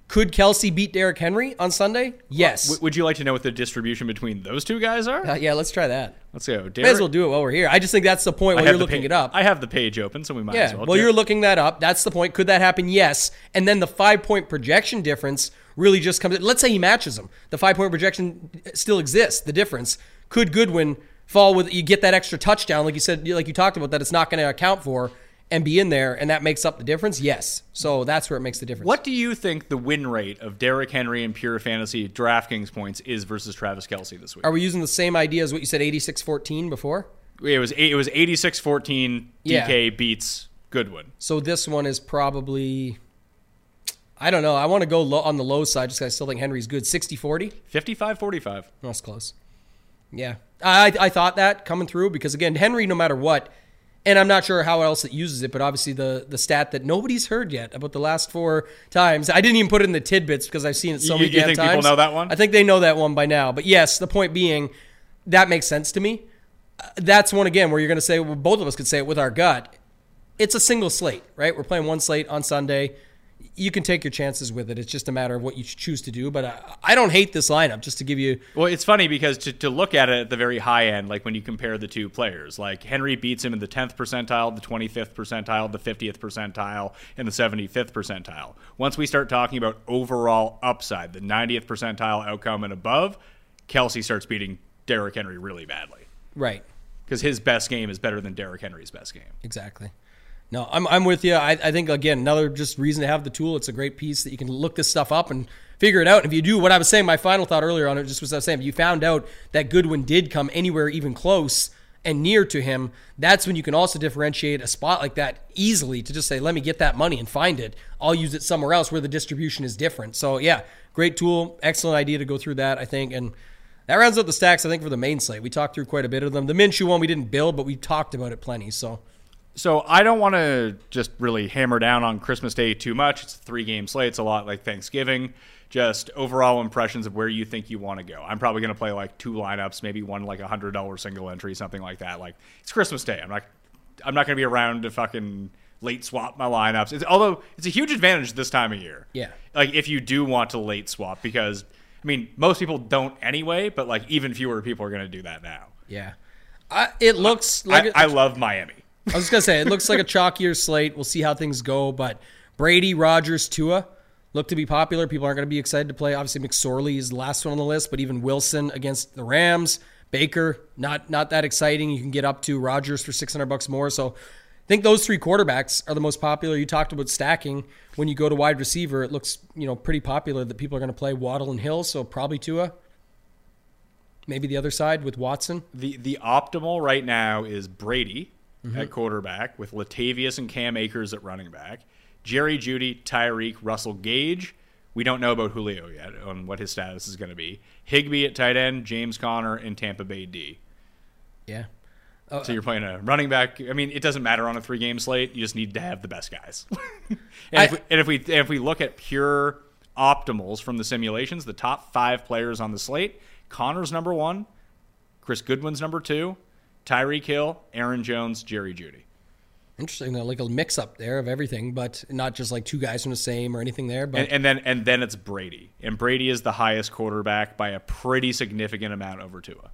could Kelce beat Derrick Henry on Sunday? Yes. W- would you like to know what the distribution between those two guys are? Uh, yeah, let's try that. Let's go. May as Derek, well do it while we're here. I just think that's the point while you're looking it up. I have the page open, so we might yeah. as well. Well, you're looking that up. That's the point. Could that happen? Yes. And then the five point projection difference really just comes. In. Let's say he matches them. The five point projection still exists. The difference could Goodwin fall with you get that extra touchdown, like you said, like you talked about that it's not going to account for, and be in there, and that makes up the difference. Yes, so that's where it makes the difference. What do you think the win rate of Derrick Henry and pure fantasy DraftKings points is versus Travis Kelce this week? are we using the same idea as what you said, 86-14 before? It was it was 86-14 Yeah. DK beats Goodwin. So this one is probably. I don't know. I want to go low, on the low side just 'cause I still think Henry's good. 60-40? 55-45. That's close. Yeah, I I thought that coming through because again Henry, no matter what, and I'm not sure how else it uses it, but obviously the the stat that nobody's heard yet about the last four times. I didn't even put it in the tidbits because I've seen it so You- many you damn think people times. know that one? I think they know that one by now. But yes, the point being, that makes sense to me. Uh, That's one again where you're going to say, well, both of us could say it with our gut. It's a single slate, right? We're playing one slate on Sunday. You can take your chances with it. It's just a matter of what you choose to do. But I, I don't hate this lineup. Just to give you Well, it's funny because to, to look at it at the very high end, like when you compare the two players, like Henry beats him in the 10th percentile, the 25th percentile, the 50th percentile, and the 75th percentile. Once we start talking about overall upside, the 90th percentile outcome and above, Kelce starts beating Derrick Henry really badly right. because his best game is better than Derrick Henry's best game. Exactly. No, I'm, I'm with you. I, I think, again, another just reason to have the tool. It's a great piece that you can look this stuff up and figure it out. And if you do, what I was saying, my final thought earlier on it just was I was saying, if you found out that Goodwin did come anywhere even close and near to him, that's when you can also differentiate a spot like that easily to just say, let me get that money and find it. I'll use it somewhere else where the distribution is different. So, yeah, great tool. Excellent idea to go through that, I think. And that rounds up the stacks, I think, for the main slate. We talked through quite a bit of them. The Minshew one we didn't build, but we talked about it plenty. So, So I don't want to just really hammer down on Christmas Day too much. It's a three game slate. It's a lot like Thanksgiving. Just overall impressions of where you think you want to go. I'm probably going to play like two lineups, maybe one like a hundred dollar single entry, something like that. Like it's Christmas Day. I'm not. I'm not going to be around to fucking late swap my lineups. It's, although it's a huge advantage this time of year. Yeah. Like if you do want to late swap because I mean most people don't anyway, but like even fewer people are going to do that now. yeah. I, it looks like I, love Miami. I was just gonna say it looks like a chalkier slate. We'll see how things go, but Brady, Rodgers, Tua look to be popular. People aren't going to be excited to play. Obviously, McSorley is the last one on the list, but even Wilson against the Rams, Baker, not not that exciting. You can get up to Rodgers for six hundred bucks more. So, I think those three quarterbacks are the most popular. You talked about stacking when you go to wide receiver. It looks you know pretty popular that people are going to play Waddle and Hill. So probably Tua. Maybe the other side with Watson. the the optimal right now is Brady Mm-hmm. at quarterback with Latavius and Cam Akers at running back, Jerry Jeudy, Tyreek, Russell Gage. We don't know about Julio yet on what his status is going to be. Higbee at tight end, James Conner, and Tampa Bay D. Yeah. So you're playing a running back. I mean, it doesn't matter on a three game slate. You just need to have the best guys. (laughs) and, if we, and if we and if we look at pure optimals from the simulations, the top five players on the slate: Conner's number one, Chris Godwin's number two, Tyreek Hill, Aaron Jones, Jerry Jeudy. Interesting, like a mix up there of everything, but not just like two guys from the same or anything there. But And, and then and then it's Brady, and Brady is the highest quarterback by a pretty significant amount over Tua.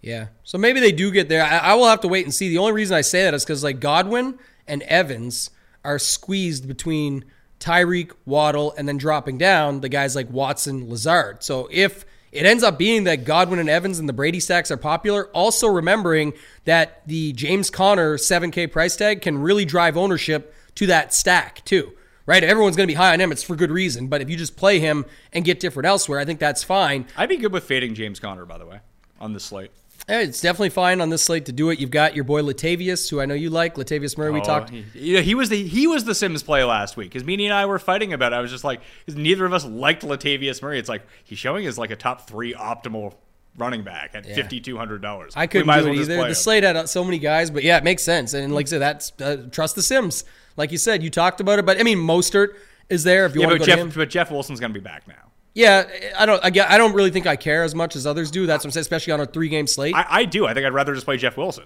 yeah, so maybe they do get there. I, I will have to wait and see. The only reason I say that is because like Godwin and Evans are squeezed between Tyreek, Waddle, and then dropping down the guys like Watson, Lazard. So if it ends up being that Godwin and Evans and the Brady stacks are popular, also remembering that the James Conner 7K price tag can really drive ownership to that stack too. Right? Everyone's going to be high on him. It's for good reason. But if you just play him and get different elsewhere, I think that's fine. I'd be good with fading James Conner, by the way, on this slate. Eh, It's definitely fine on this slate to do it. You've got your boy Latavius, who I know you like. Latavius Murray, we Oh, talked. He, yeah, he was the he was the Sims play last week because Meany and I were fighting about. it. I was just like, neither of us liked Latavius Murray. It's like he's showing as like a top three optimal running back at fifty two hundred dollars. I couldn't do it either. The slate had uh, so many guys, but yeah, it makes sense. And like I said, that's uh, trust the Sims. Like you said, you talked about it, but I mean, Mostert is there if you Yeah, want to go to Jeff, him. but Jeff Wilson's going to be back now. Yeah, I don't. I, I don't really think I care as much as others do. That's what I'm saying, especially on a three game slate. I, I do. I think I'd rather just play Jeff Wilson.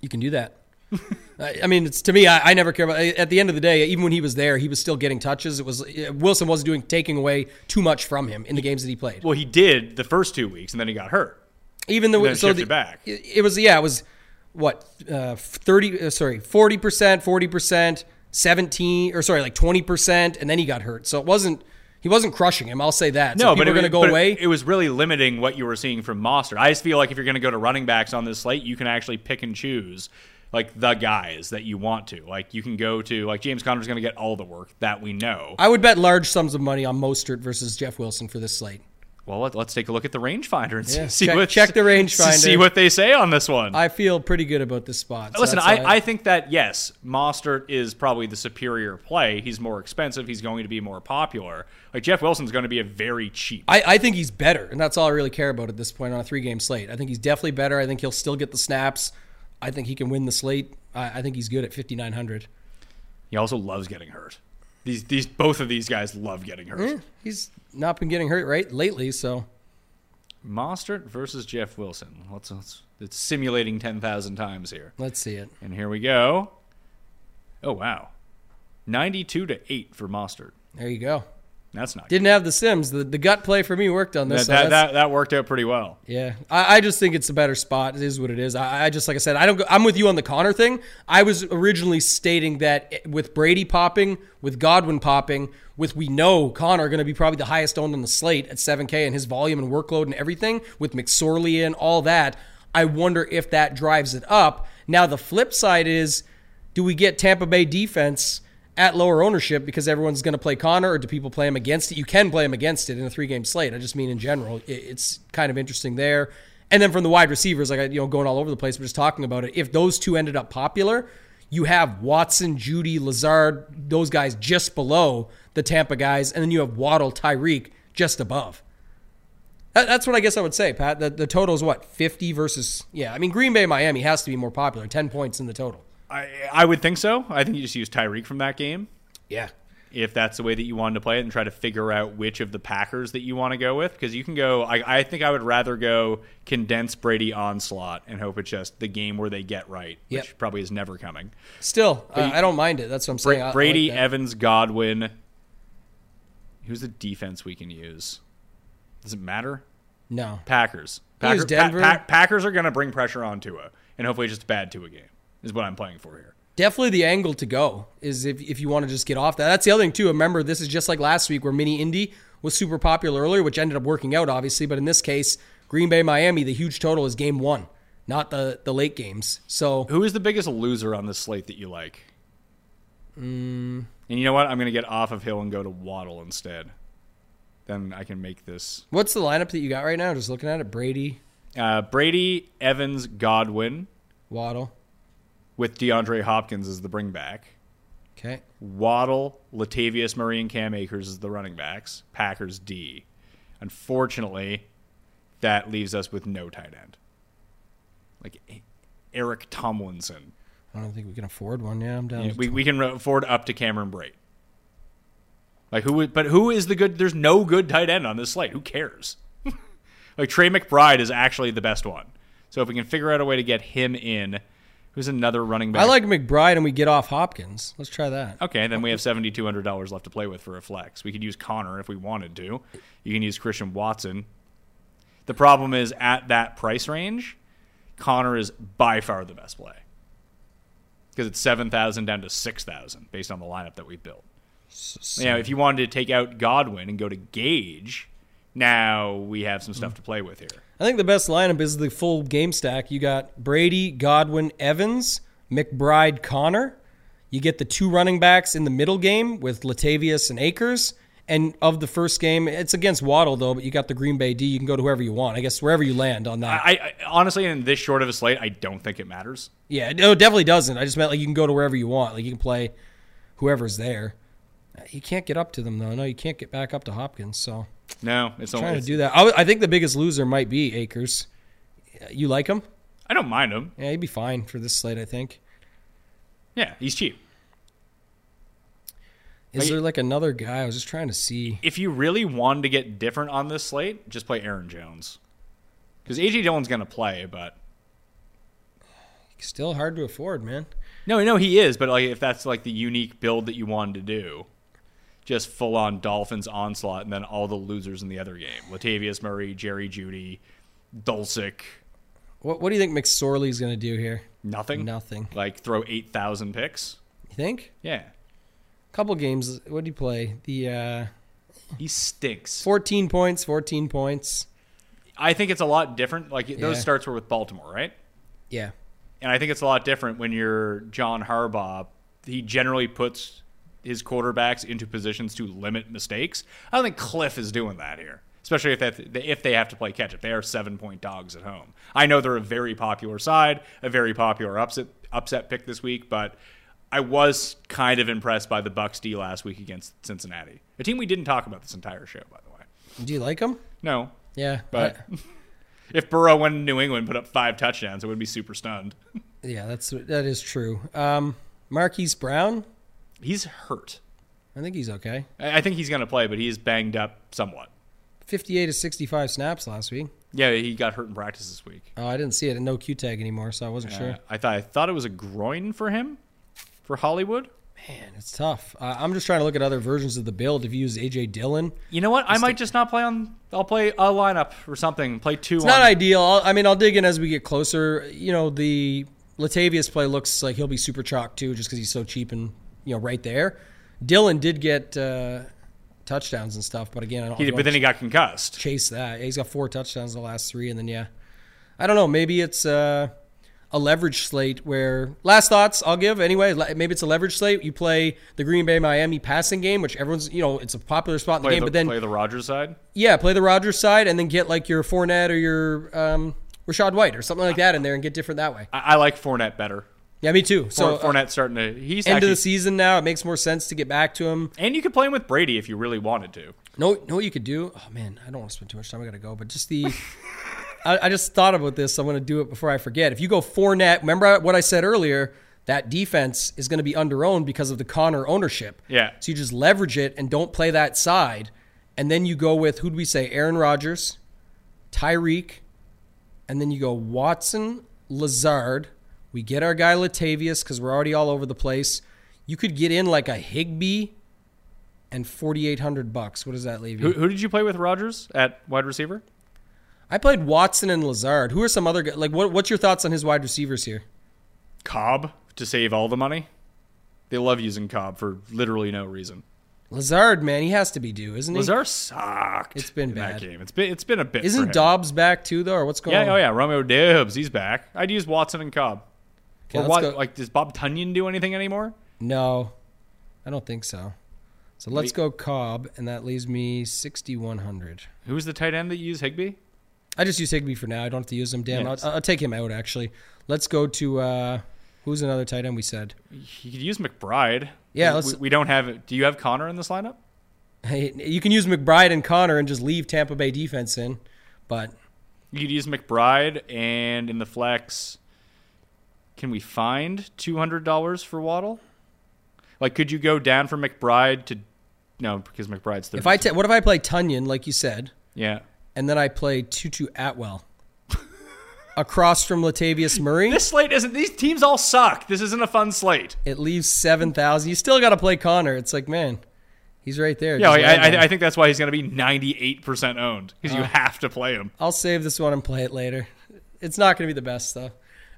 You can do that. (laughs) I mean, it's to me. I, I never care about. At the end of the day, even when he was there, he was still getting touches. It was Wilson wasn't doing taking away too much from him in the games that he played. Well, he did the first two weeks, and then he got hurt. Even the then so the, back. It, it was yeah, it was what uh, thirty? Uh, sorry, forty percent, forty percent, seventeen, or sorry, like twenty percent, and then he got hurt. So it wasn't. He wasn't crushing him. I'll say that. No, people but are going to go away. It, was really limiting what you were seeing from Mostert. I just feel like if you're going to go to running backs on this slate, you can actually pick and choose like the guys that you want to. Like you can go to like James Conner's going to get all the work that we know. I would bet large sums of money on Mostert versus Jeff Wilson for this slate. Well, let, us take a look at the rangefinder and (laughs) Yeah, see check- what check the rangefinder. See what they say on this one. I feel pretty good about this spot. so Listen, that's I, I think that yes, Mostert is probably the superior play. He's more expensive. He's going to be more popular. Like Jeff Wilson's going to be a very cheap. I, I think he's better, and that's all I really care about at this point on a three game slate. I think he's definitely better. I think he'll still get the snaps. I think he can win the slate. I, I think he's good at 5,900. He also loves getting hurt. These these both of these guys love getting hurt. Eh, he's not been getting hurt right lately, so Mostert versus Jeff Wilson. Let's, let's it's simulating ten thousand times here. let's see it. And here we go. Oh wow, ninety-two to eight for Mostert. There you go. That's not Didn't have the Sims. The, the gut play for me worked on this. That, so that, that that worked out pretty well. Yeah, I, I just think it's a better spot. It is what it is. I, I just like I said, I don't. Go, I'm with you on the Conner thing. I was originally stating that with Brady popping, with Godwin popping, with we know Conner going to be probably the highest owned on the slate at 7K and his volume and workload and everything with McSorley and all that. I wonder if that drives it up. Now the flip side is, do we get Tampa Bay defense? At lower ownership because everyone's going to play Conner, or do people play him against it? You can play him against it in a three-game slate. I just mean in general, it's kind of interesting there. And then from the wide receivers, like you know, going all over the place, we're just talking about it. If those two ended up popular, you have Watson, Jeudy, Lazard, those guys just below the Tampa guys, and then you have Waddle, Tyreek just above. That's what I guess I would say, Pat. The, the total is what fifty versus yeah. I mean, Green Bay, Miami has to be more popular. Ten points in the total. I I would think so. I think you just use Tyreek from that game. Yeah, if that's the way that you wanted to play it and try to figure out which of the Packers that you want to go with. Because you can go, I, I think I would rather go condense Brady onslaught and hope it's just the game where they get right, which probably is never coming. still, uh, I don't mind it. That's what I'm saying. Bra- like Brady, that. Evans, Godwin. Who's the defense we can use? Does it matter? no. Packers. You use Packer- Denver. Pa- Pa- Packers are going to bring pressure on Tua, and hopefully just a bad Tua game is what I'm playing for here. Definitely the angle to go is if, if you want to just get off that. That's the other thing too. Remember, this is just like last week where Mini Indy was super popular earlier, which ended up working out obviously. But in this case, Green Bay Miami, the huge total is game one, not the the late games. So Who is the biggest loser on this slate that you like? Mm. And you know what? I'm going to get off of Hill and go to Waddle instead. Then I can make this what's the lineup that you got right now? Just looking at it, Brady, uh, Brady, Evans, Godwin Waddle. With DeAndre Hopkins as the bringback. Okay, Waddle, Latavius Murray, and Cam Akers as the running backs. Packers D. Unfortunately, that leaves us with no tight end. Like Eric Tomlinson. I don't think we can afford one. Yeah, I'm down. Yeah, we, we can afford up to Cameron Brate. Like who? would- But who is the good? There's no good tight end on this slate. Who cares? (laughs) like Trey McBride is actually the best one. So if we can figure out a way to get him in, who's another running back? I like McBride, and we get off Hopkins. Let's try that. Okay, then we have seventy two hundred dollars left to play with for a flex. We could use Conner if we wanted to. You can use Christian Watson. The problem is at that price range, Conner is by far the best play because it's seven thousand down to six thousand based on the lineup that we built. Now, if you wanted to take out Godwin and go to Gage, now we have some stuff to play with here. I think the best lineup is the full game stack. You got Brady, Godwin, Evans, McBride, Conner. You get the two running backs in the middle game with Latavius and Akers. And of the first game, it's against Waddle though, but you got the Green Bay D. You can go to whoever you want. I guess wherever you land on that. I, I honestly, in this short of a slate, I don't think it matters. yeah, no, oh, it definitely doesn't. I just meant like you can go to wherever you want. Like you can play whoever's there. You can't get up to them though. No, you can't get back up to Hopkins. So No, it's trying only. to do that. I, I think the biggest loser might be Akers. You like him? I don't mind him. Yeah, he'd be fine for this slate. I think. Yeah, he's cheap. Is Like- there like another guy? I was just trying to see. if you really wanted to get different on this slate, just play Aaron Jones. Because AJ Dillon's going to play, but Still hard to afford, man. no, no, he is. But like, if that's like the unique build that you wanted to do, just full on Dolphins onslaught, and then all the losers in the other game: Latavius Murray, Jerry Jeudy, Dulcich. What What do you think McSorley's going to do here? Nothing. Nothing. Like throw eight thousand picks. You think? Yeah, Couple games. What did he play? The uh, he stinks. 14 points. 14 points. I think it's a lot different. Like those starts were with Baltimore, right? Yeah. and I think it's a lot different when you're John Harbaugh. He generally puts his quarterbacks into positions to limit mistakes. I don't think Cliff is doing that here, especially if they, if they have to play catch up. They are seven point dogs at home. I know they're a very popular side, a very popular upset upset pick this week, but I was kind of impressed by the Bucs D last week against Cincinnati, a team we didn't talk about this entire show, by the way. Do you like them? No, Yeah, but I- (laughs) if Burrow went to New England, put up five touchdowns, I would be super stunned. yeah, that's that is true. Um, Marquise Brown, He's hurt. I think he's okay. I I think he's going to play, but he's banged up somewhat. 58 to 65 snaps last week. Yeah, he got hurt in practice this week. Oh, I didn't see it. No Q tag anymore, so I wasn't sure. Uh, I thought I thought it was a groin for him, for Hollywood. Man, it's tough. Uh, I'm just trying to look at other versions of the build. If you use AJ Dillon, You know what? I might just not play on. I'll play a lineup or something. Play two. it's on, not ideal. I'll, I mean, I'll dig in as we get closer. You know, the Latavius play looks like he'll be super chalk too, just because he's so cheap and you know right there. Dillon did get uh, touchdowns and stuff, but again, I don't. He, but then he got concussed. chase that. He's got four touchdowns in the last three, and then yeah, I don't know. Maybe it's uh, a leverage slate where last thoughts I'll give anyway. Maybe it's a leverage slate. You play the Green Bay Miami passing game, which everyone's you know it's a popular spot in the Play game, the, but then play the Rodgers side. yeah, play the Rodgers side, and then get like your Fournette or your um, Rachaad White or something like that in there, and get different that way. I, I like Fournette better. Yeah, me too. So So uh, Fournette's starting to. He's end actually, of the season now, it makes more sense to get back to him. and you could play him with Brady if you really wanted to. No, know what you could do? Oh man, I don't want to spend too much time. I gotta go. But just the, (laughs) I, I just thought about this. I'm gonna do it before I forget. If you go Fournette, remember what I said earlier? That defense is gonna be under owned because of the Conner ownership. Yeah. So you just leverage it and don't play that side, and then you go with who'd we say? Aaron Rodgers, Tyreek, and then you go Watson, Lazard. We get our guy Latavius because we're already all over the place. You could get in like a Higbee and 4800 bucks. What does that leave you? Who, who did you play with Rodgers at wide receiver? I played Watson and Lazard. Who are some other guys? Like, what, what's your thoughts on his wide receivers here? Cobb to save all the money. They love using Cobb for literally no reason. Lazard, man, he has to be due, isn't he? Lazard sucked. It's been bad. game. It's been it's been a bit. Isn't. Doubs back too, though, or what's going Yeah, oh on? Yeah, oh yeah, Romeo Doubs, he's back. I'd use Watson and Cobb. Okay, or what? go- Like, does Bob Tonyan do anything anymore? No, I don't think so. So let's go Cobb, and that leaves me 6100. Who's the tight end that you use Higbee? I just use Higbee for now. I don't have to use him. Damn, Yes. I'll, I'll take him out actually. Let's go to uh, who's another tight end we said. You could use McBride. Yeah, we, let's- we, don't have. Do you have Conner in this lineup? Hey, you can use McBride and Connor and just leave Tampa Bay defense in, but You could use McBride, and in the flex, can we find two hundred dollars for Waddle? Like, could you go down from McBride to? No, because McBride's thirty. if I what if I play Tonyan like you said, yeah. and then I play Tutu Atwell (laughs) across from Latavius Murray? This slate isn't. These teams all suck. This isn't a fun slate. It leaves seven thousand. You still got to play Conner. It's like man, he's right there. Yeah, I. I, I think that's why he's going to be ninety-eight percent owned because Uh. you have to play him. I'll save this one and play it later. It's not going to be the best though.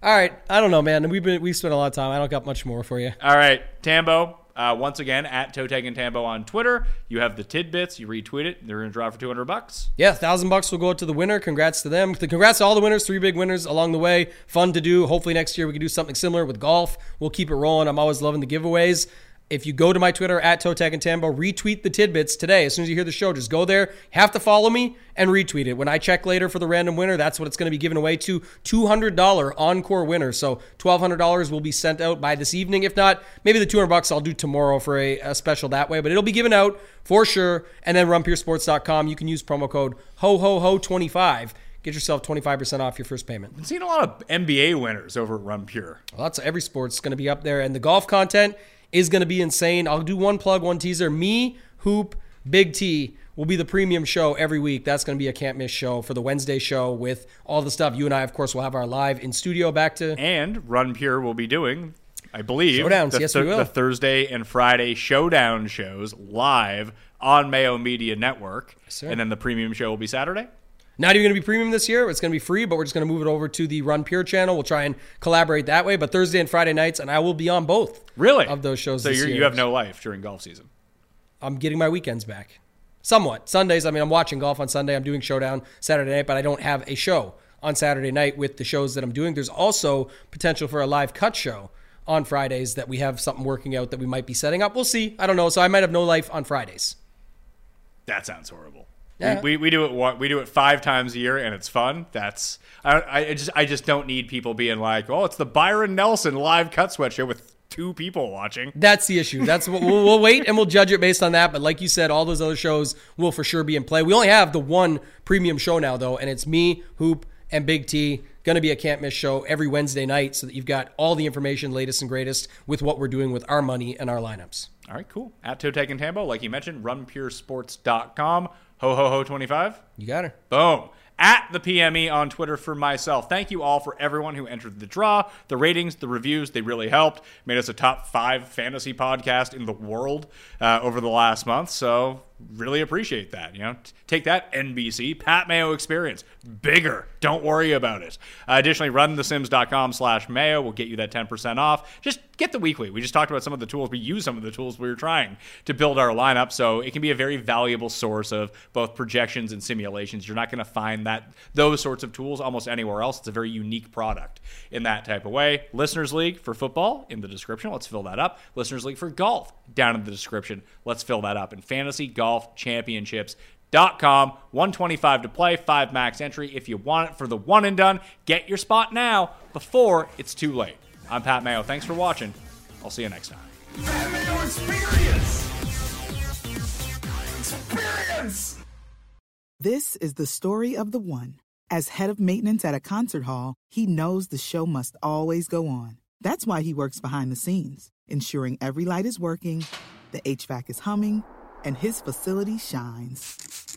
All right, I don't know, man. We've been we've spent a lot of time. I don't got much more for you. All right, Tambo. Uh, once again, at Toteg and Tambo on Twitter. You have the tidbits. You retweet it. They're going to draw for two hundred bucks. Yeah, thousand bucks will go out to the winner. Congrats to them. Congrats to all the winners. Three big winners along the way. Fun to do. Hopefully next year we can do something similar with golf. We'll keep it rolling. I'm always loving the giveaways. If you go to my Twitter at Totag and Tambo, retweet the tidbits today. As soon as you hear the show, just go there. Have to follow me and retweet it. When I check later for the random winner, that's what it's going to be given away to. $200 encore winner. So $1,200 will be sent out by this evening. If not, maybe the 200 bucks I'll do tomorrow for a, a special that way. But it'll be given out for sure. And then runpuresports.com. You can use promo code ho ho ho 25 Get yourself 25% off your first payment. I've seen a lot of NBA winners over at Run Pure. Well, that's every sport's going to be up there, and the golf content is going to be insane. I'll do one plug, one teaser. Me, Hoop, Big T will be the premium show every week. That's going to be a can't miss show for the Wednesday show with all the stuff. You and I, of course, will have our live in studio back to. And Run Pure will be doing, I believe, Showdowns, the, yes, we will. the Thursday and Friday showdown shows live on Mayo Media Network. sir. and then the premium show will be Saturday. Not even going to be premium this year. It's going to be free, but we're just going to move it over to the Run Pure channel. We'll try and collaborate that way. But Thursday and Friday nights, and I will be on both. Really? Of those shows So this you're, year. you have no life during golf season. I'm getting my weekends back. Somewhat. Sundays, I mean, I'm watching golf on Sunday. I'm doing Showdown Saturday night, but I don't have a show on Saturday night with the shows that I'm doing. There's also potential for a live cut show on Fridays that we have something working out that we might be setting up. We'll see. I don't know. So I might have no life on Fridays. That sounds horrible. Yeah. We, we, we do it we do it five times a year and it's fun. That's I, I just I just don't need people being like, oh, it's the Byron Nelson live cut sweat show with two people watching. That's the issue. That's what we'll, we'll wait and we'll judge it based on that. But like you said, all those other shows will for sure be in play. We only have the one premium show now though, and it's me, Hoop, and Big T. Going to be a can't miss show every Wednesday night, so that you've got all the information, latest and greatest, with what we're doing with our money and our lineups. All right, cool. At Toe Tag and Tambo, like you mentioned, runpuresports.com. Ho ho ho 25. You got her. Boom. At the PME on Twitter for myself. Thank you all for everyone who entered the draw. The ratings, the reviews, they really helped. Made us a top five fantasy podcast in the world uh, over the last month. So really appreciate that. You know, T- take that NBC Pat Mayo experience bigger. Don't worry about it. Uh, additionally, runthesims.com slash Mayo will get you that 10% off. Just get the weekly. We just talked about some of the tools. We use some of the tools we were trying to build our lineup. So it can be a very valuable source of both projections and simulations. You're not going to find that those sorts of tools almost anywhere else. It's a very unique product in that type of way. Listeners League for football in the description. Let's fill that up. Listeners League for golf down in the description. Let's fill that up. And fantasy golf championships. Dot com, 125 to play, five max entry. If you want it for the one and done, get your spot now before it's too late. I'm Pat Mayo. Thanks for watching. I'll see you next time. Pat Mayo Experience! Experience! This is the story of the one. As head of maintenance at a concert hall, he knows the show must always go on. That's why he works behind the scenes, ensuring every light is working, the HVAC is humming, and his facility shines.